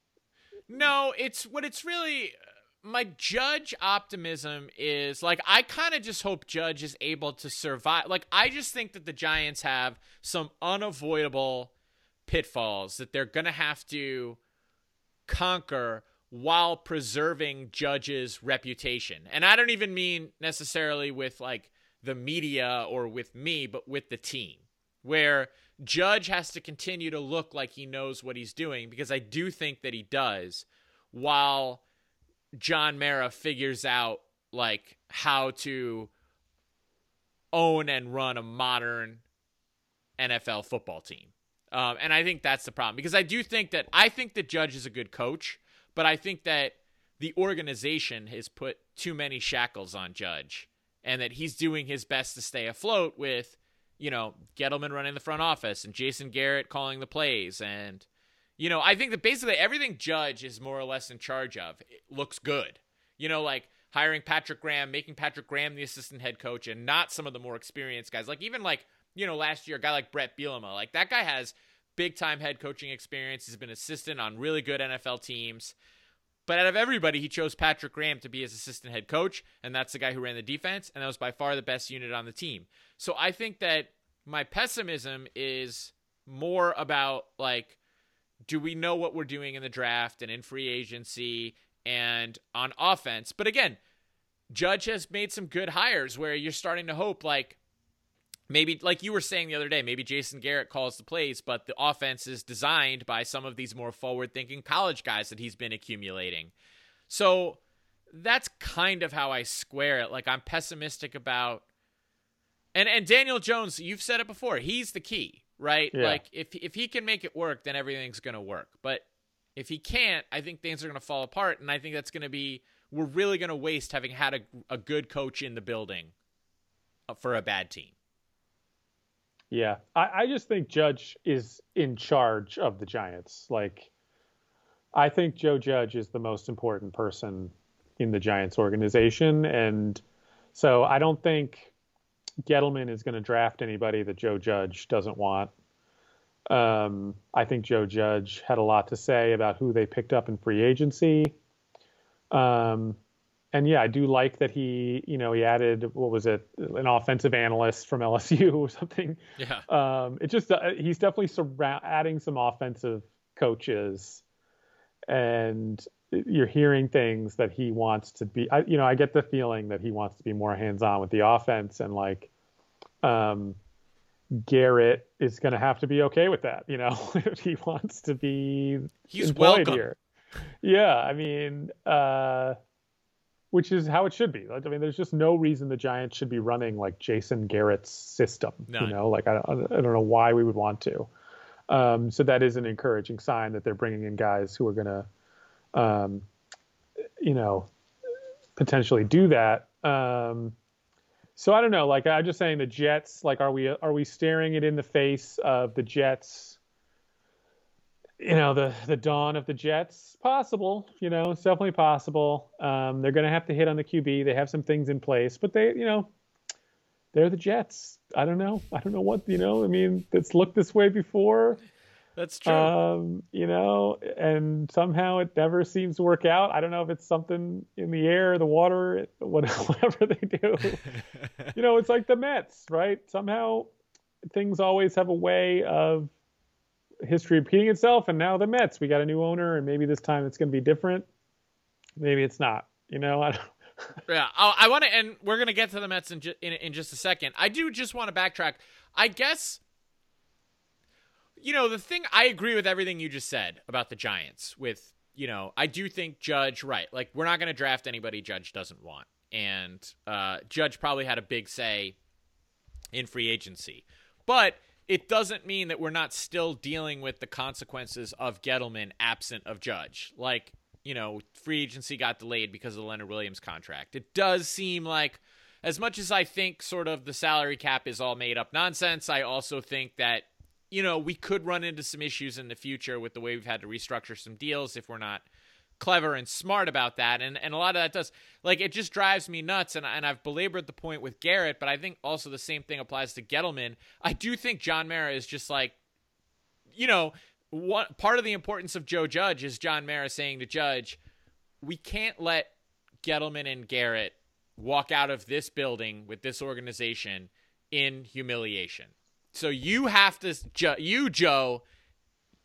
Speaker 2: no, it's what it's really uh, my judge optimism is like I kind of just hope Judge is able to survive. Like I just think that the Giants have some unavoidable pitfalls that they're going to have to conquer while preserving Judge's reputation. And I don't even mean necessarily with like the media or with me, but with the team. Where Judge has to continue to look like he knows what he's doing because I do think that he does while John Mara figures out like how to own and run a modern NFL football team. Um, and I think that's the problem because I do think that I think that Judge is a good coach, but I think that the organization has put too many shackles on Judge and that he's doing his best to stay afloat with, you know, Gettleman running the front office and Jason Garrett calling the plays. And, you know, I think that basically everything Judge is more or less in charge of looks good. You know, like hiring Patrick Graham, making Patrick Graham the assistant head coach and not some of the more experienced guys. Like even like, you know, last year, a guy like Brett Bielema, like that guy has big time head coaching experience. He's been assistant on really good NFL teams. But out of everybody, he chose Patrick Graham to be his assistant head coach, and that's the guy who ran the defense, and that was by far the best unit on the team. So I think that my pessimism is more about like, do we know what we're doing in the draft and in free agency and on offense? But again, Judge has made some good hires where you're starting to hope like maybe like you were saying the other day, maybe Jason Garrett calls the plays, but the offense is designed by some of these more forward thinking college guys that he's been accumulating. So that's kind of how I square it. Like I'm pessimistic about and and Daniel Jones, you've said it before, he's the key, right?
Speaker 3: Yeah.
Speaker 2: Like if if he can make it work, then everything's going to work. But if he can't, I think things are going to fall apart and I think that's going to be we're really going to waste having had a, a good coach in the building uh, for a bad team.
Speaker 3: Yeah, I, I just think Judge is in charge of the Giants. Like, I think Joe Judge is the most important person in the Giants organization, and so I don't think Gettleman is going to draft anybody that Joe Judge doesn't want. Um, I think Joe Judge had a lot to say about who they picked up in free agency. Um, and yeah, I do like that he, you know, he added what was it, an offensive analyst from LSU <laughs> or something.
Speaker 2: Yeah.
Speaker 3: Um, it just uh, he's definitely surround, adding some offensive coaches, and you're hearing things that he wants to be. I, you know, I get the feeling that he wants to be more hands-on with the offense, and like, um, Garrett is going to have to be okay with that. You know, <laughs> if he wants to be
Speaker 2: He's
Speaker 3: employed
Speaker 2: welcome.
Speaker 3: here. Yeah, I mean, uh, which is how it should be. I mean, there's just no reason the Giants should be running like Jason Garrett's system. You know, like I, I don't know why we would want to. Um, so that is an encouraging sign that they're bringing in guys who are going to, um, you know, potentially do that. Um, so I don't know. Like I'm just saying, the Jets. Like, are we are we staring it in the face of the Jets? You know the the dawn of the Jets possible you know it's definitely possible. Um, they're going to have to hit on the QB they have some things in place but they you know they're the Jets. I don't know. I don't know what you know I mean it's looked this way before.
Speaker 2: That's true.
Speaker 3: um, you know and somehow it never seems to work out. I don't know if it's something in the air the water <laughs> whatever they do. <laughs> You know it's like the Mets right? Somehow things always have a way of history repeating itself and now the Mets we got a new owner and maybe this time it's going to be different maybe it's not you know I don't, <laughs>
Speaker 2: yeah, I, I want to, and we're gonna get to the Mets in, ju- in in just a second. I do just want to backtrack. I guess, you know, the thing I agree with everything you just said about the Giants. With you know, I do think Judge right. Like we're not gonna draft anybody Judge doesn't want, and uh, Judge probably had a big say in free agency, but. It doesn't mean that we're not still dealing with the consequences of Gettleman absent of Judge. Like, you know, free agency got delayed because of the Leonard Williams contract. It does seem like, as much as I think sort of the salary cap is all made up nonsense, I also think that, you know, we could run into some issues in the future with the way we've had to restructure some deals if we're not clever and smart about that. And and a lot of that does like it just drives me nuts. And and I've belabored the point with Garrett, but I think also the same thing applies to Gettleman. I do think John Mara is just like, you know, what part of the importance of Joe Judge is John Mara saying to Judge, we can't let Gettleman and Garrett walk out of this building with this organization in humiliation. So you have to, you Joe,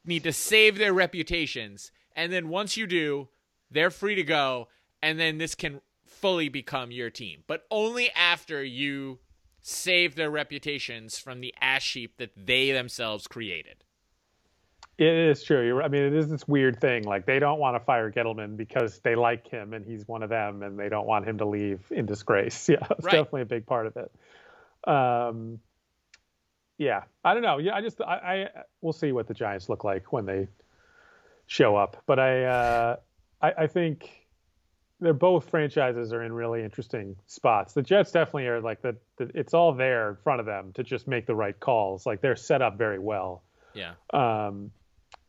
Speaker 2: need to save their reputations, and then once you do, they're free to go, and then this can fully become your team, but only after you save their reputations from the ash heap that they themselves created.
Speaker 3: it is true. You're, I mean it is this weird thing. Like they don't want to fire Gettleman because they like him and he's one of them and they don't want him to leave in disgrace. <laughs> Yeah it's
Speaker 2: Right.
Speaker 3: definitely a big part of it. Um yeah. I don't know. Yeah I just I, I we'll see what the Giants look like when they show up but I uh I, I think they're both franchises are in really interesting spots. The Jets definitely are like the, the it's all there in front of them to just make the right calls. Like they're set up very well.
Speaker 2: Yeah.
Speaker 3: Um,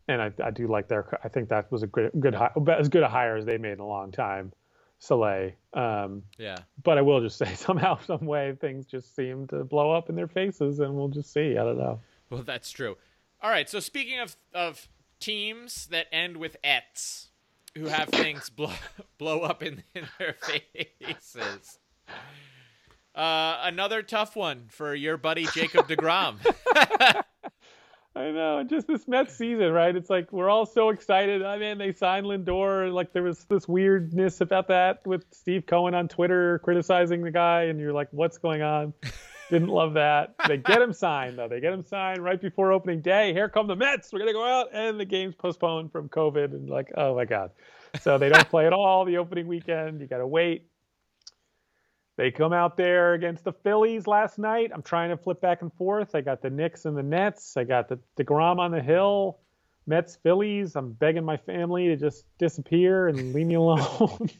Speaker 3: and I, I do like their. I think that was a good, good, as good a hire as they made in a long time. Saleh. Um,
Speaker 2: Yeah.
Speaker 3: but I will just say <laughs> somehow, some way, things just seem to blow up in their faces, and we'll just see. I don't know.
Speaker 2: Well, that's true. All right. So speaking of of teams that end with ets, who have things <laughs> blow blow up in, in their faces. Uh, another tough one for your buddy Jacob deGrom. <laughs>
Speaker 3: I know, just this Mets season, right? It's like we're all so excited. I mean, they signed Lindor. Like there was this weirdness about that with Steve Cohen on Twitter criticizing the guy, and you're like, what's going on? Didn't love that. They get him signed though. They get him signed right before opening day. Here come the Mets. We're gonna go out, and the game's postponed from COVID. And like, oh my god. So they don't play at all the opening weekend. You gotta wait. They come out there against the Phillies last night. I'm trying to flip back and forth. I got the Knicks and the Nets. I got the deGrom on the hill. Mets, Phillies. I'm begging my family to just disappear and leave me alone.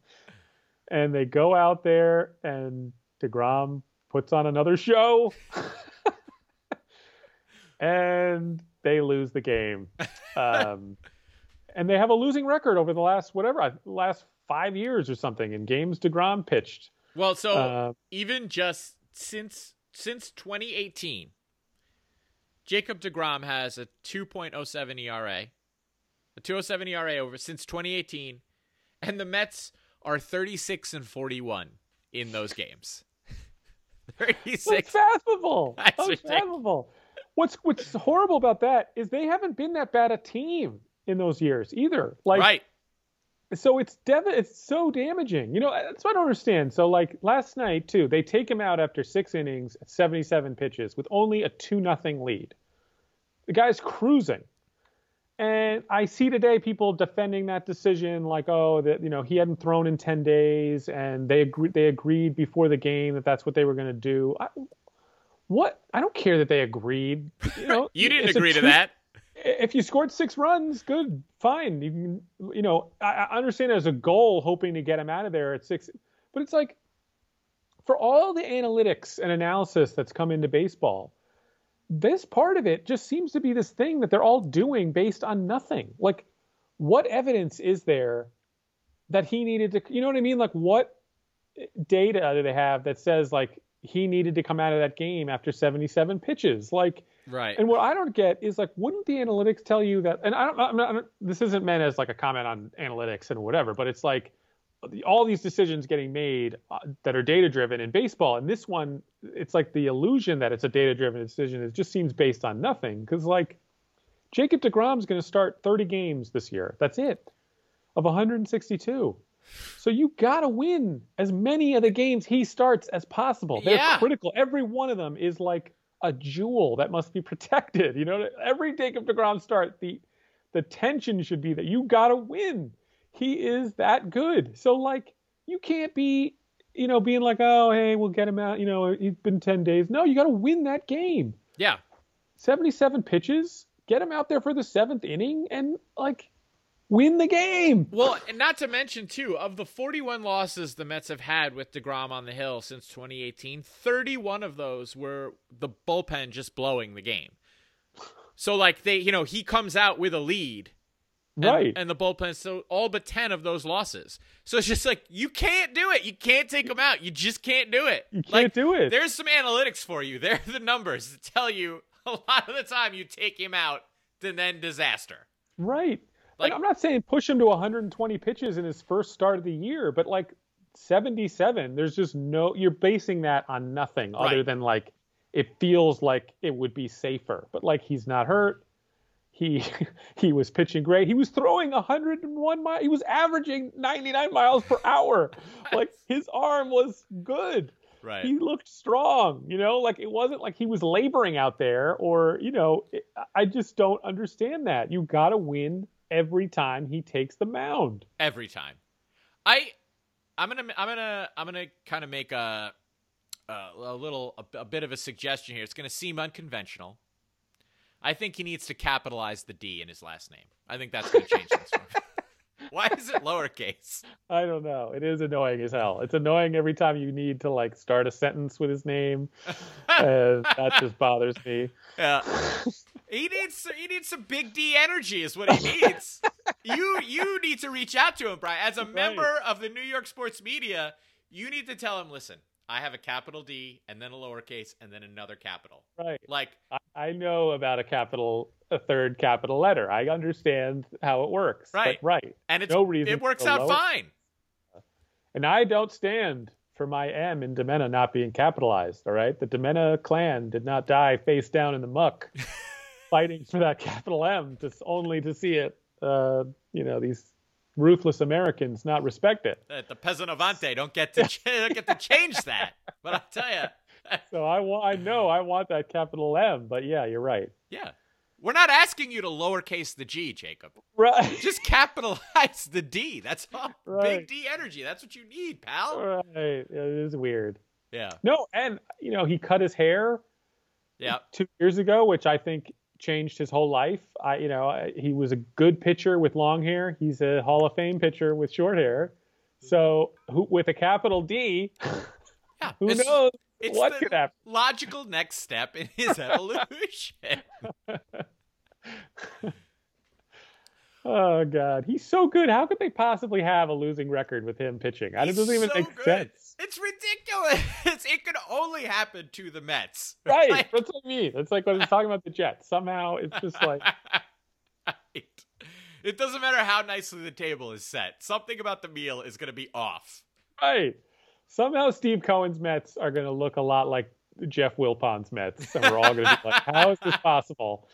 Speaker 3: <laughs> and they go out there, and deGrom puts on another show. <laughs> and they lose the game. Um, and they have a losing record over the last, whatever, last five years or something in games deGrom pitched.
Speaker 2: Well, so uh, even just since since 2018, Jacob deGrom has a 2.07 ERA, a 2.07 ERA over since 2018, and the Mets are 36 and 41 in those games. 36.
Speaker 3: Unfathomable. <laughs> That's Unfathomable. What's what's horrible about that is they haven't been that bad a team in those years either. Like
Speaker 2: right
Speaker 3: so it's dev- it's so damaging. You know, that's what I don't understand. So like last night too, they take him out after six innings, 77 pitches with only a two nothing lead. The guy's cruising. And I see today people defending that decision, like, oh, that you know he hadn't thrown in ten days, and they agreed they agreed before the game that that's what they were going to do. I, what? I don't care that they agreed. You know, <laughs>
Speaker 2: you didn't agree two, to that
Speaker 3: if you scored six runs, good, fine. You can, you know, I, I understand as a goal, hoping to get him out of there at six, but it's like for all the analytics and analysis that's come into baseball, this part of it just seems to be this thing that they're all doing based on nothing. Like, what evidence is there that he needed to, you know what I mean? Like, what data do they have that says like he needed to come out of that game after 77 pitches? Like,
Speaker 2: Right.
Speaker 3: And what I don't get is like, wouldn't the analytics tell you that? And I don't, I'm not, I'm not, this isn't meant as like a comment on analytics and whatever, but it's like all these decisions getting made uh, that are data driven in baseball. And this one, it's like the illusion that it's a data driven decision. It just seems based on nothing. Cause like Jacob deGrom's going to start 30 games this year. That's it of 162. So you got to win as many of the games he starts as possible. They're yeah. critical. Every one of them is like a jewel that must be <laughs> protected. You know, every Jacob deGrom start, the the tension should be that you gotta win. He is that good. So like you can't be, you know, being like, oh hey, we'll get him out. You know, he's been ten days. No, you gotta win that game.
Speaker 2: Yeah.
Speaker 3: Seventy-seven pitches. Get him out there for the seventh inning, and like win the game.
Speaker 2: Well, and not to mention too, of the 41 losses the Mets have had with deGrom on the hill since 2018, 31 of those were the bullpen just blowing the game. So like they, you know, he comes out with a lead. And,
Speaker 3: right.
Speaker 2: And the bullpen, so all but 10 of those losses. So it's just like, you can't do it. You can't take them out. You just can't do it.
Speaker 3: You can't
Speaker 2: like,
Speaker 3: do it.
Speaker 2: There's some analytics for you. <laughs> There are the numbers that tell you a lot of the time you take him out, and then disaster.
Speaker 3: Right. Like, I'm not saying push him to 120 pitches in his first start of the year, but like 77, there's just no. You're basing that on nothing right. other than like it feels like it would be safer. But like he's not hurt. He <laughs> he was pitching great. He was throwing 101 miles. He was averaging 99 miles per hour. <laughs> like his arm was good.
Speaker 2: Right.
Speaker 3: He looked strong, you know, like it wasn't like he was laboring out there or, you know, it, I just don't understand that. You got to win every time he takes the mound.
Speaker 2: Every time. I I'm going to I'm going to I'm going to kind of make a a, a little a, a, bit of a suggestion here. It's going to seem unconventional. I think he needs to capitalize the D in his last name. I think that's going to change things. <laughs> Why is it lowercase?
Speaker 3: I don't know. It is annoying as hell. It's annoying every time you need to like start a sentence with his name. <laughs> uh, that just bothers me.
Speaker 2: Yeah. He needs he needs some big D energy is what he <laughs> needs. you you need to reach out to him, Brian. As a member of the New York sports media, you need to tell him, listen, I have a capital D and then a lowercase and then another capital.
Speaker 3: Right.
Speaker 2: Like
Speaker 3: I, I know about a capital, a third capital letter. I understand how it works. but
Speaker 2: Right.
Speaker 3: right.
Speaker 2: and it's
Speaker 3: No reason
Speaker 2: it works out
Speaker 3: lower-
Speaker 2: fine.
Speaker 3: And I don't stand for my M in Demena not being capitalized. All right. The Demena clan did not die face down in the muck, <laughs> fighting for that capital M, just only to see it. Uh, you know these ruthless Americans not respect it.
Speaker 2: The peasant avante don't get to <laughs> don't get to change that. But I tell you, <laughs>
Speaker 3: So I want. I know I want that capital M. But yeah, you're right.
Speaker 2: yeah, we're not asking you to lowercase the G, Jacob.
Speaker 3: Right. <laughs>
Speaker 2: Just capitalize the D. That's all.
Speaker 3: Right.
Speaker 2: Big D energy. That's what you need, pal.
Speaker 3: Right. It is weird.
Speaker 2: Yeah,
Speaker 3: No, and you know he cut his hair
Speaker 2: yeah.
Speaker 3: two years ago, which I think changed his whole life. I, you know, I- he was a good pitcher with long hair. He's a Hall of Fame pitcher with short hair. So who, with a capital D, <laughs>
Speaker 2: Yeah,
Speaker 3: who
Speaker 2: it's,
Speaker 3: knows
Speaker 2: it's
Speaker 3: what
Speaker 2: the
Speaker 3: could happen?
Speaker 2: logical next step in his <laughs> evolution. <laughs>
Speaker 3: Oh God, he's so good. How could they possibly have a losing record with him pitching? I- It doesn't even
Speaker 2: so
Speaker 3: make
Speaker 2: good.
Speaker 3: sense.
Speaker 2: It's ridiculous. <laughs> It could only happen to the Mets. <laughs>
Speaker 3: Right.
Speaker 2: Like-
Speaker 3: That's what I mean. It's like when I'm talking about the Jets. Somehow it's just like <laughs>
Speaker 2: Right. It doesn't matter how nicely the table is set. Something about the meal is going to be off.
Speaker 3: right. Somehow Steve Cohen's Mets are going to look a lot like Jeff Wilpon's Mets, and we're all going to be like, "How is this possible?"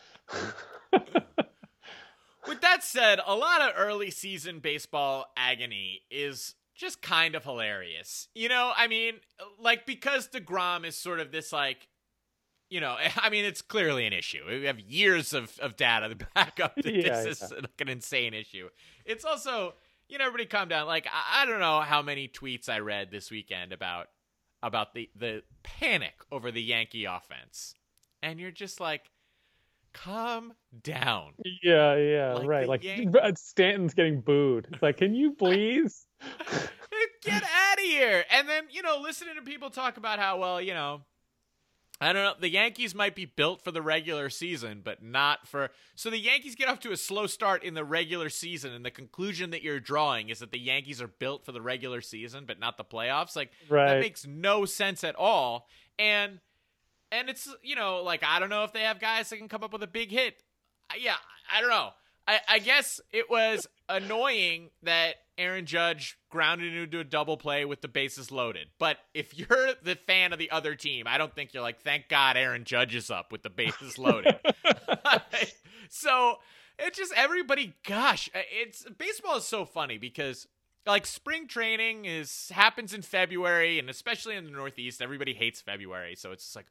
Speaker 2: With that said, a lot of early season baseball agony is just kind of hilarious. You know, I mean, like because deGrom is sort of this like you know, <laughs> I mean, it's clearly an issue. We have years of, of data to back up that <laughs>
Speaker 3: Yeah,
Speaker 2: this is like an insane issue. It's also, you know, everybody calm down. Like, I, I don't know how many tweets I read this weekend about about the the panic over the Yankee offense, and you're just like, calm down.
Speaker 3: Yeah, yeah,
Speaker 2: Like
Speaker 3: right. Like
Speaker 2: Yank- <laughs>
Speaker 3: Stanton's getting booed. It's like, can you please?
Speaker 2: Get out of here. And then, you know, listening to people talk about how, well, you know, I don't know, the Yankees might be built for the regular season, but not for. So the Yankees get off to a slow start in the regular season, and the conclusion that you're drawing is that the Yankees are built for the regular season, but not the playoffs. Like, that makes no sense at all. And. And it's you know like I don't know if they have guys that can come up with a big hit. I- Yeah, I don't know. I, I guess it was annoying that Aaron Judge grounded into a double play with the bases loaded. But if you're the fan of the other team, I don't think you're like, thank God Aaron Judge is up with the bases <laughs> loaded. <laughs> so it's just everybody. Gosh, uh, it's baseball is so funny because like spring training is happens in February, and especially in the Northeast, everybody hates February. So it's just like,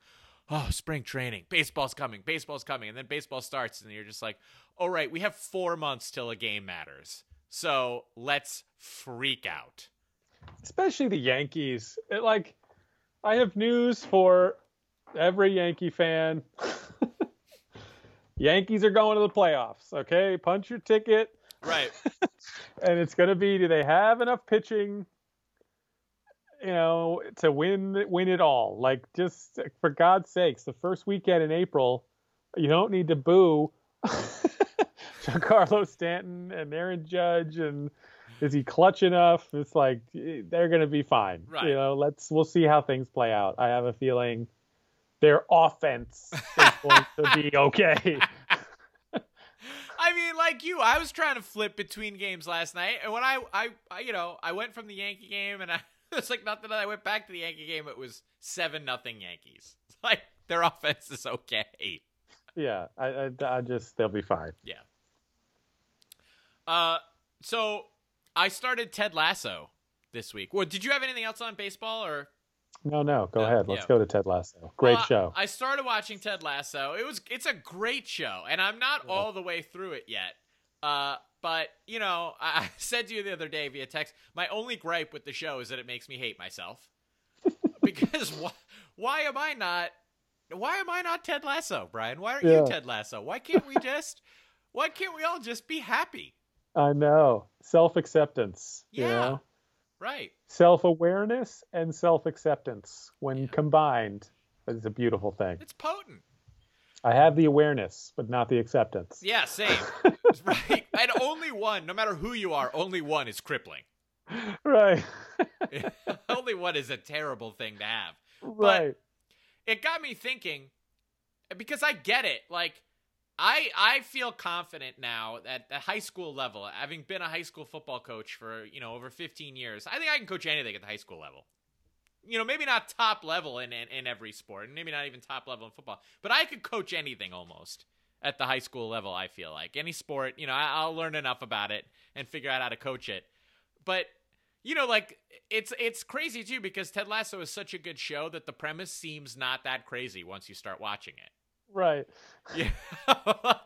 Speaker 2: oh, spring training, baseball's coming, baseball's coming, and then baseball starts, and you're just like, all right, we have four months till a game matters. So let's freak out.
Speaker 3: Especially the Yankees. It, like, I have news for every Yankee fan. <laughs> Yankees are going to the playoffs. Okay, punch your ticket.
Speaker 2: Right. <laughs>
Speaker 3: and it's going to be do they have enough pitching you know to win win it all. Like just for god's sakes the first weekend in april you don't need to boo <laughs> Giancarlo Stanton and Aaron Judge and is he clutch enough it's like they're going to be fine.
Speaker 2: Right.
Speaker 3: you know let's we'll see how things play out. I have a feeling their offense is <laughs> going to be okay.
Speaker 2: I mean, like you, I was trying to flip between games last night, and when I, I, I you know, I went from the Yankee game, and I, <laughs> it's like nothing. that I went back to the Yankee game. It was seven nothing Yankees. It's <laughs> like their offense is okay.
Speaker 3: yeah I, I, I just they'll be fine
Speaker 2: Yeah. Uh, so I started Ted Lasso this week. Well, did you have anything else on baseball or?
Speaker 3: No, no, go
Speaker 2: No,
Speaker 3: ahead. Let's
Speaker 2: yeah.
Speaker 3: go to Ted Lasso. Great
Speaker 2: Well,
Speaker 3: show.
Speaker 2: I started watching Ted Lasso. It was it's a great show, and I'm not all the way through it yet. Uh, but you know, <laughs> I, said to you the other day via text, my only gripe with the show is that it makes me hate myself. <laughs> because why, why am I not? Why am I not Ted Lasso, Brian? Why aren't
Speaker 3: Yeah.
Speaker 2: you Ted Lasso? Why can't we just? <laughs> why can't we all just be happy?
Speaker 3: I know. Self acceptance. You
Speaker 2: Yeah.
Speaker 3: know?
Speaker 2: Right.
Speaker 3: Self awareness and self acceptance when
Speaker 2: Yeah.
Speaker 3: combined is a beautiful thing.
Speaker 2: It's potent.
Speaker 3: I have the awareness, but not the acceptance.
Speaker 2: Yeah, same. <laughs> right. And only one, no matter who you are, only one is crippling.
Speaker 3: right. <laughs>
Speaker 2: only one is a terrible thing to have.
Speaker 3: right.
Speaker 2: It got me thinking because I get it. Like I I feel confident now at the high school level, having been a high school football coach for, you know, over 15 years. I think I can coach anything at the high school level. You know, maybe not top level in, in, in every sport, and maybe not even top level in football, but I could coach anything almost at the high school level, I feel like. Any sport, you know, I, I'll learn enough about it and figure out how to coach it. But you know, like it's it's crazy too because Ted Lasso is such a good show that the premise seems not that crazy once you start watching it.
Speaker 3: Right.
Speaker 2: Yeah, <laughs>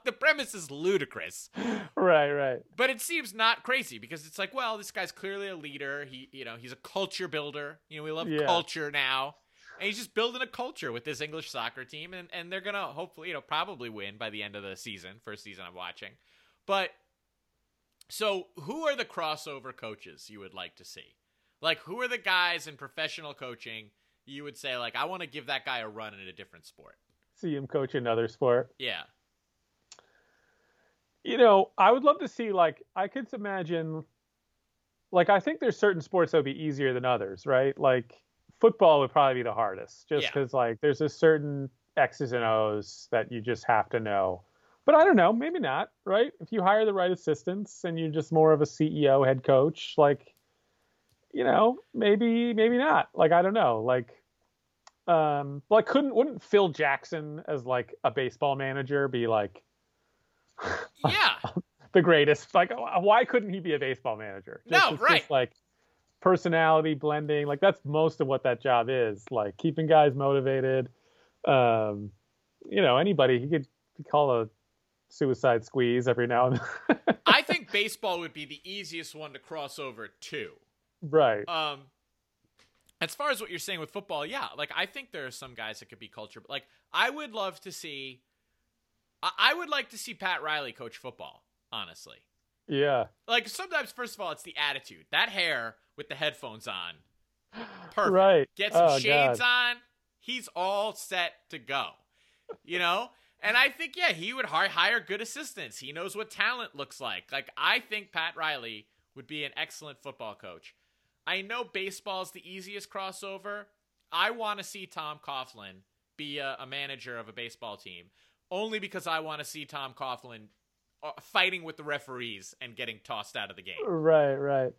Speaker 2: the premise is ludicrous,
Speaker 3: Right. Right.
Speaker 2: but it seems not crazy because it's like, well, this guy's clearly a leader. He, you know, he's a culture builder. You know, we love
Speaker 3: Yeah.
Speaker 2: culture now, and he's just building a culture with this English soccer team, and and they're gonna hopefully, you know, probably win by the end of the season, first season I'm watching, but. So, who are the crossover coaches you would like to see? Like, who are the guys in professional coaching you would say, like, I want to give that guy a run in a different sport?
Speaker 3: See him coach another sport.
Speaker 2: Yeah.
Speaker 3: You know, I would love to see like I could imagine like I think there's certain sports that would be easier than others, right? Like football would probably be the hardest just
Speaker 2: Yeah.
Speaker 3: because like there's a certain X's and O's that you just have to know. But I don't know, maybe not, right? If you hire the right assistants and you're just more of a CEO head coach, like you know, maybe maybe not. Like I don't know. Like um like couldn't wouldn't Phil Jackson as like a baseball manager be like <laughs>
Speaker 2: Yeah. <laughs>
Speaker 3: the greatest. Like, why couldn't he be a baseball manager?
Speaker 2: No,
Speaker 3: it's
Speaker 2: right.
Speaker 3: Just like personality blending. Like that's most of what that job is. Like keeping guys motivated. Um, you know, anybody he could call a suicide squeeze every now and then.
Speaker 2: I <laughs> think baseball would be the easiest one to cross over to.
Speaker 3: right.
Speaker 2: Um, as far as what you're saying with football, yeah, like I think there are some guys that could be culture. But like I would love to see. I, I would like to see Pat Riley coach football. Honestly,
Speaker 3: Yeah.
Speaker 2: like sometimes, first of all, it's the attitude. That hair with the headphones on, perfect.
Speaker 3: Right.
Speaker 2: Get some
Speaker 3: Oh,
Speaker 2: shades
Speaker 3: God.
Speaker 2: on. He's all set to go. You know? And I think, yeah, he would hi- hire good assistants. He knows what talent looks like. Like, I think Pat Riley would be an excellent football coach. I know baseball's the easiest crossover. I want to see Tom Coughlin be a, a manager of a baseball team, only because I want to see Tom Coughlin uh, fighting with the referees and getting tossed out of the game.
Speaker 3: Right. Right.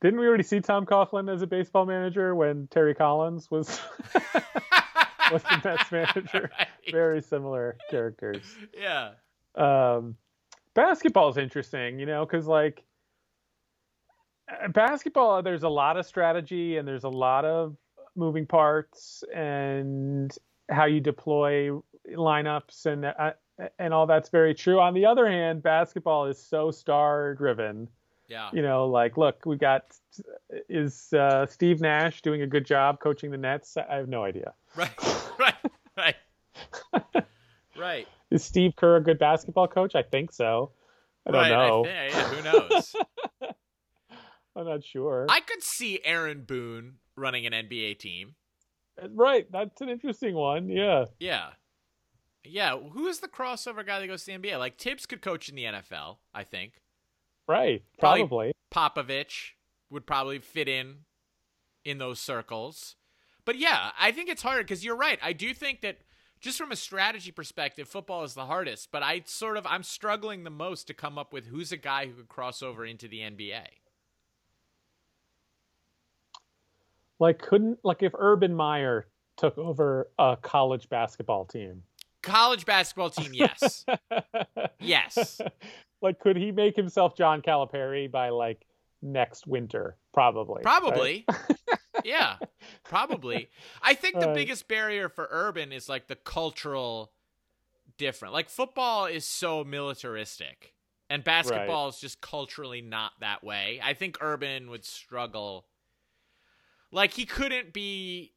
Speaker 3: Didn't we already see Tom Coughlin as a baseball manager when Terry Collins was <laughs> was the Mets <laughs> manager?
Speaker 2: Right.
Speaker 3: Very similar characters.
Speaker 2: Yeah.
Speaker 3: um, basketball is interesting, you know, because like basketball, there's a lot of strategy and there's a lot of moving parts and how you deploy lineups and uh, and all that's very true. On the other hand, basketball is so star driven.
Speaker 2: Yeah.
Speaker 3: You know, like look, we got is uh, Steve Nash doing a good job coaching the Nets? I have no idea.
Speaker 2: Right, <laughs> right, right, right.
Speaker 3: Is Steve Kerr a good basketball coach? I think so. I don't
Speaker 2: right,
Speaker 3: know.
Speaker 2: I yeah, who knows? <laughs>
Speaker 3: I'm not sure.
Speaker 2: I could see Aaron Boone running an NBA team.
Speaker 3: Uh, right, that's an interesting one. Yeah,
Speaker 2: Yeah, yeah. Who is the crossover guy that goes to the NBA? Like Thibs could coach in the NFL. I think
Speaker 3: right,
Speaker 2: Probably-
Speaker 3: probably.
Speaker 2: Popovich would probably fit in in those circles. But yeah, I think it's hard because you're right. I do think that just from a strategy perspective, football is the hardest. But I sort of I'm struggling the most to come up with who's a guy who could cross over into the NBA.
Speaker 3: Like, couldn't like if Urban Meyer took over a college basketball team?
Speaker 2: College basketball team, yes. <laughs> yes.
Speaker 3: like, could he make himself John Calipari by like next winter? Probably. right?
Speaker 2: Probably. <laughs> yeah. Probably. I think the
Speaker 3: Right.
Speaker 2: biggest barrier for urban is like the cultural different. Like football is so militaristic and basketball is just culturally not that way. I think urban would struggle like he couldn't be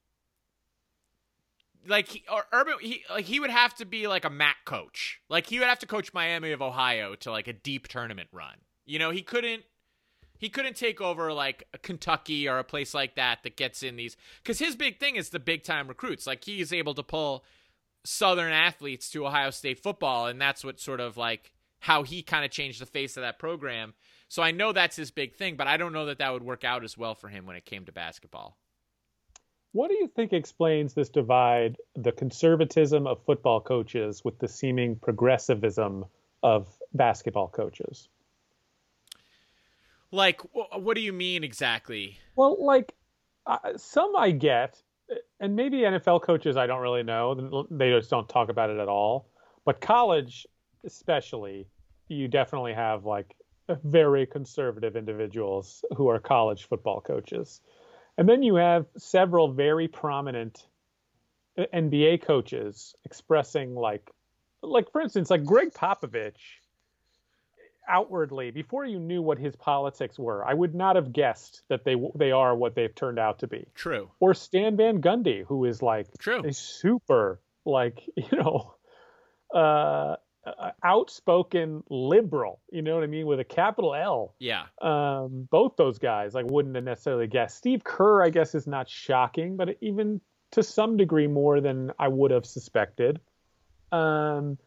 Speaker 2: like he, or urban he like he would have to be like a MAC coach. Like he would have to coach Miami of Ohio to like a deep tournament run. You know, he couldn't he couldn't take over like a Kentucky or a place like that that gets in these because his big thing is the big time recruits. Like he is able to pull Southern athletes to Ohio State football, and that's what sort of like how he kind of changed the face of that program. So I know that's his big thing, but I don't know that that would work out as well for him when it came to basketball.
Speaker 3: What do you think explains this divide, the conservatism of football coaches with the seeming progressivism of basketball coaches?
Speaker 2: Like, what do you mean exactly?
Speaker 3: Well, like, uh, some I get, and maybe NFL coaches I don't really know. They just don't talk about it at all. But college, especially, you definitely have like very conservative individuals who are college football coaches. And then you have several very prominent NBA coaches expressing like like for instance like Gregg Popovich outwardly before you knew what his politics were I would not have guessed that they they are what they've turned out to be.
Speaker 2: True.
Speaker 3: Or Stan Van Gundy who is like
Speaker 2: True.
Speaker 3: a super like <laughs> you know uh uh, outspoken liberal, you know what I mean, with a capital L.
Speaker 2: Yeah.
Speaker 3: Um, both those guys, like, wouldn't have necessarily guessed. Steve Kerr, I guess, is not shocking, but even to some degree more than I would have suspected. Um,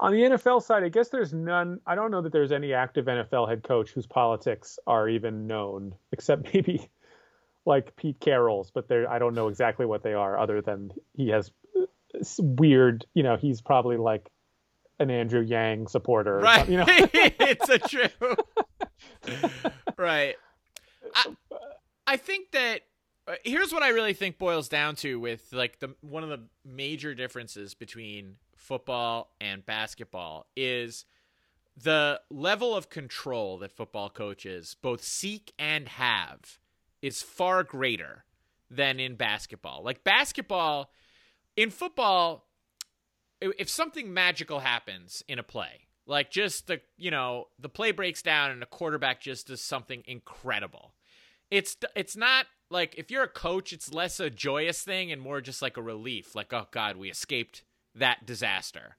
Speaker 3: on the NFL side, I guess there's none. I don't know that there's any active NFL head coach whose politics are even known, except <laughs> maybe like Pete Carroll's, but there I don't know exactly what they are, other than he has weird. You know, he's probably like an Andrew Yang supporter.
Speaker 2: Right.
Speaker 3: You know? <laughs>
Speaker 2: it's a true. <laughs> right. I, I think that uh, here's what I really think boils down to with like the one of the major differences between football and basketball is the level of control that football coaches both seek and have is far greater than in basketball. Like basketball in football if something magical happens in a play, like just the you know the play breaks down and the quarterback just does something incredible, it's it's not like if you're a coach, it's less a joyous thing and more just like a relief, like oh god, we escaped that disaster.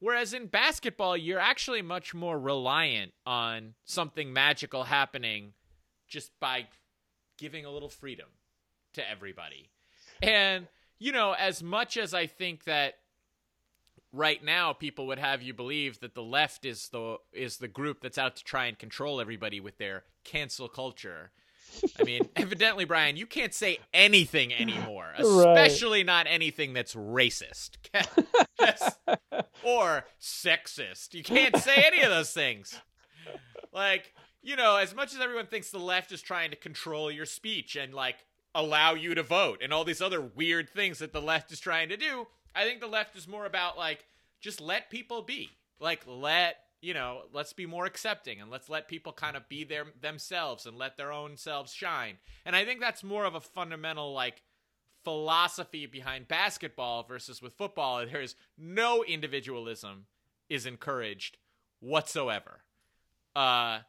Speaker 2: Whereas in basketball, you're actually much more reliant on something magical happening just by giving a little freedom to everybody. And, you know, as much as I think that right now people would have you believe that the left is the is the group that's out to try and control everybody with their cancel culture. I mean, <laughs> evidently, Brian, you can't say anything anymore, especially right. not anything that's racist <laughs> or sexist. You can't say any of those things. Like, you know, as much as everyone thinks the left is trying to control your speech and like allow you to vote and all these other weird things that the left is trying to do, I think the left is more about like just let people be. Like let you know, let's be more accepting and let's let people kind of be their themselves and let their own selves shine. And I think that's more of a fundamental like philosophy behind basketball versus with football. <laughs> There's no individualism is encouraged whatsoever. Uh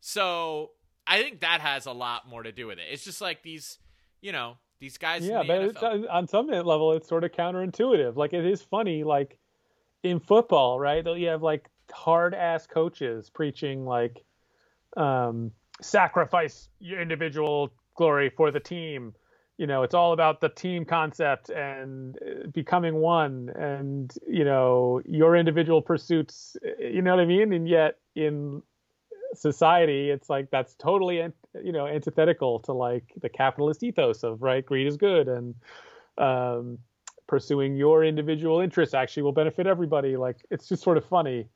Speaker 2: so I think that has a lot more to do with it. It's just like these, you know, these guys.
Speaker 3: Yeah,
Speaker 2: but
Speaker 3: uh, on some level, it's sort of counterintuitive. Like it is funny, like in football, right? You have like hard ass coaches preaching like um, sacrifice your individual glory for the team. You know, it's all about the team concept and uh, becoming one, and you know your individual pursuits. You know what I mean? And yet in society, it's like that's totally you know antithetical to like the capitalist ethos of right greed is good and um, pursuing your individual interests actually will benefit everybody. Like it's just sort of funny.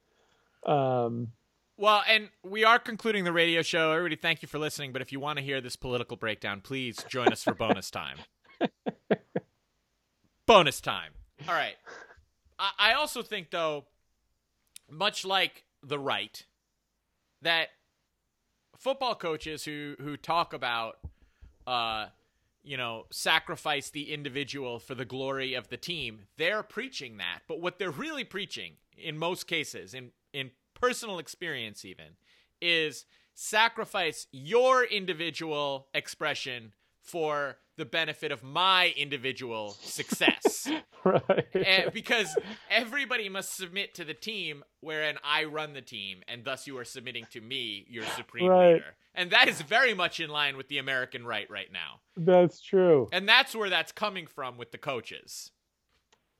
Speaker 3: Um,
Speaker 2: well, and we are concluding the radio show. Everybody, thank you for listening. But if you want to hear this political breakdown, please join us for bonus time. <laughs> bonus time. All right. I, I also think, though, much like the right, that football coaches who who talk about uh you know sacrifice the individual for the glory of the team they're preaching that. But what they're really preaching in most cases in in personal experience even is sacrifice your individual expression for the benefit of my individual success. <laughs>
Speaker 3: right.
Speaker 2: And because everybody must submit to the team wherein I run the team, and thus you are submitting to me, your supreme right. leader. And that is very much in line with the American right right now.
Speaker 3: That's true.
Speaker 2: And that's where that's coming from with the coaches.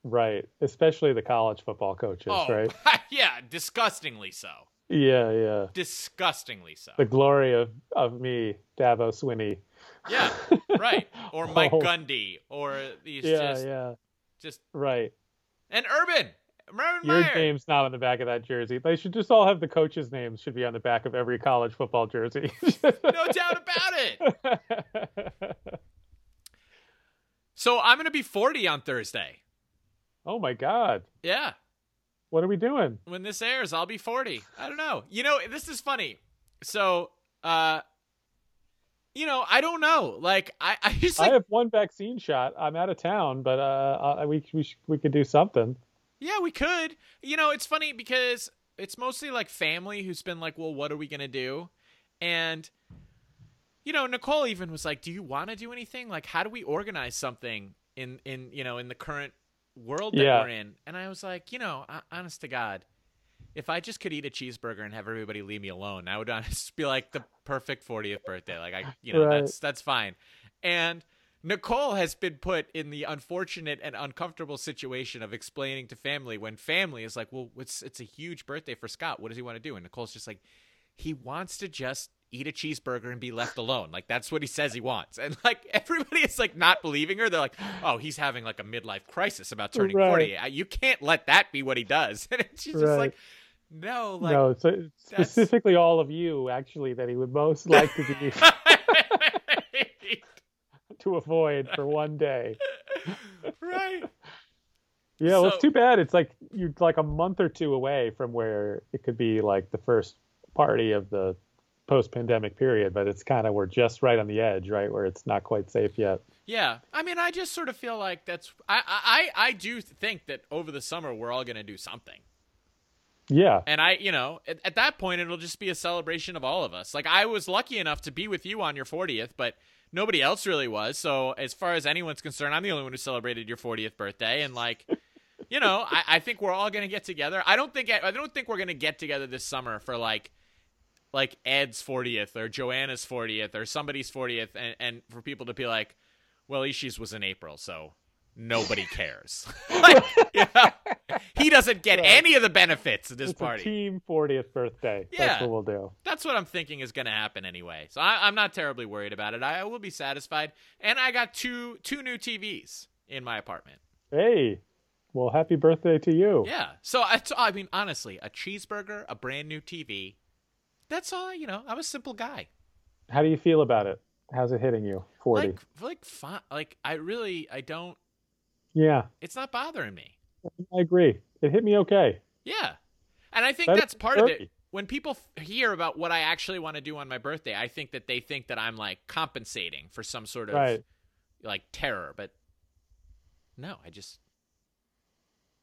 Speaker 3: Right. Especially the college football coaches,
Speaker 2: oh,
Speaker 3: right? <laughs>
Speaker 2: yeah, disgustingly so.
Speaker 3: Yeah, yeah.
Speaker 2: Disgustingly so.
Speaker 3: The glory of, of me, Dabo Swinney.
Speaker 2: Yeah, right. <laughs> Or Mike
Speaker 3: Oh.
Speaker 2: Gundy, or these
Speaker 3: Yeah,
Speaker 2: just,
Speaker 3: yeah.
Speaker 2: just
Speaker 3: Right.
Speaker 2: and Urban. Urban
Speaker 3: Your
Speaker 2: Meyer.
Speaker 3: name's not on the back of that jersey. They should just all have the coaches' names should be on the back of every college football jersey. <laughs>
Speaker 2: No <laughs> doubt about it. So I'm gonna be 40 on Thursday.
Speaker 3: oh my god.
Speaker 2: Yeah.
Speaker 3: What are we doing?
Speaker 2: when this airs, I'll be 40. I don't know. You know, this is funny. So, uh, you know, I don't know. Like, I, I <laughs> just
Speaker 3: I have one vaccine shot. I'm out of town, but uh, uh we we sh- we could do something.
Speaker 2: yeah, we could. You know, it's funny because it's mostly like family who's been like, well, what are we going to do? And, you know, Nicole even was like, do you want to do anything? Like, how do we organize something in, in, you know, in the current world that
Speaker 3: Yeah.
Speaker 2: we're in? And I was like, you know, honest to God, if I just could eat a cheeseburger and have everybody leave me alone, I would honestly <laughs> be like the perfect 40th birthday. Like I, you know,
Speaker 3: Right.
Speaker 2: that's that's fine. And Nicole has been put in the unfortunate and uncomfortable situation of explaining to family when family is like, "Well, it's it's a huge birthday for Scott. What does he want to do?" And Nicole's just like, "He wants to just eat a cheeseburger and be left alone. Like that's what he says he wants." And like <laughs> everybody is like not believing her. They're like, "Oh, he's having like a midlife crisis about turning
Speaker 3: Right.
Speaker 2: 40. You can't let that be what he does." <laughs> And she's just
Speaker 3: Right.
Speaker 2: like, "No, like
Speaker 3: no, it's specifically all of you actually that he would most <laughs> like to be to avoid for one day.
Speaker 2: right.
Speaker 3: Yeah, well, it's too bad. It's like you're like a month or two away from where it could be like the first party of the post-pandemic period, but it's kind of we're just right on the edge, right, where it's not quite safe yet.
Speaker 2: Yeah, I mean, I just sort of feel like that's I I I do think that over the summer we're all gonna do something,
Speaker 3: Yeah,
Speaker 2: and I you know at, at that point it'll just be a celebration of all of us. Like I was lucky enough to be with you on your 40th, but nobody else really was. So as far as anyone's concerned, I'm the only one who celebrated your 40th birthday, and like. <laughs> You know, I, I think we're all gonna get together. I don't think I don't think we're gonna get together this summer for like like Ed's 40th or Joanna's 40th or somebody's 40th and, and for people to be like, well, Ishi's was in April, so nobody cares. <laughs> <laughs> like, you know, he doesn't get
Speaker 3: Right.
Speaker 2: any of the benefits of this
Speaker 3: it's
Speaker 2: party.
Speaker 3: a team 40th birthday.
Speaker 2: Yeah.
Speaker 3: That's what we'll do.
Speaker 2: That's what I'm thinking is going to happen anyway. So I, I'm not terribly worried about it. I, I will be satisfied. And I got two two new TVs in my apartment.
Speaker 3: Hey, well, happy birthday to you.
Speaker 2: Yeah. So I, so, I mean, honestly, a cheeseburger, a brand new TV. That's all. You know, I'm a simple guy.
Speaker 3: How do you feel about it? How's it hitting you? 40.
Speaker 2: Like, like, fi- like, I really, I don't.
Speaker 3: Yeah,
Speaker 2: It's not bothering me.
Speaker 3: I agree. It hit me okay.
Speaker 2: Yeah. And I think
Speaker 3: Better
Speaker 2: that's part of it. When people f- hear about what I actually want to do on my birthday, I think that they think that I'm like compensating for some sort of
Speaker 3: Right.
Speaker 2: like terror, but no, I just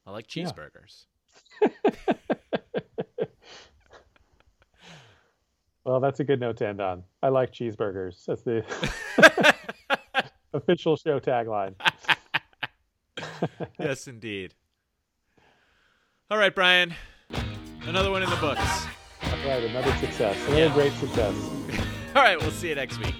Speaker 2: I like
Speaker 3: Yeah.
Speaker 2: cheeseburgers. <laughs>
Speaker 3: Well, that's a good note to end on. I like cheeseburgers. That's the <laughs> <laughs> official show tagline. <laughs>
Speaker 2: yes, indeed. All right, Brian. Another one in the books.
Speaker 3: All right, another success. Another
Speaker 2: Yeah.
Speaker 3: great success. <laughs>
Speaker 2: All right, we'll see you next week.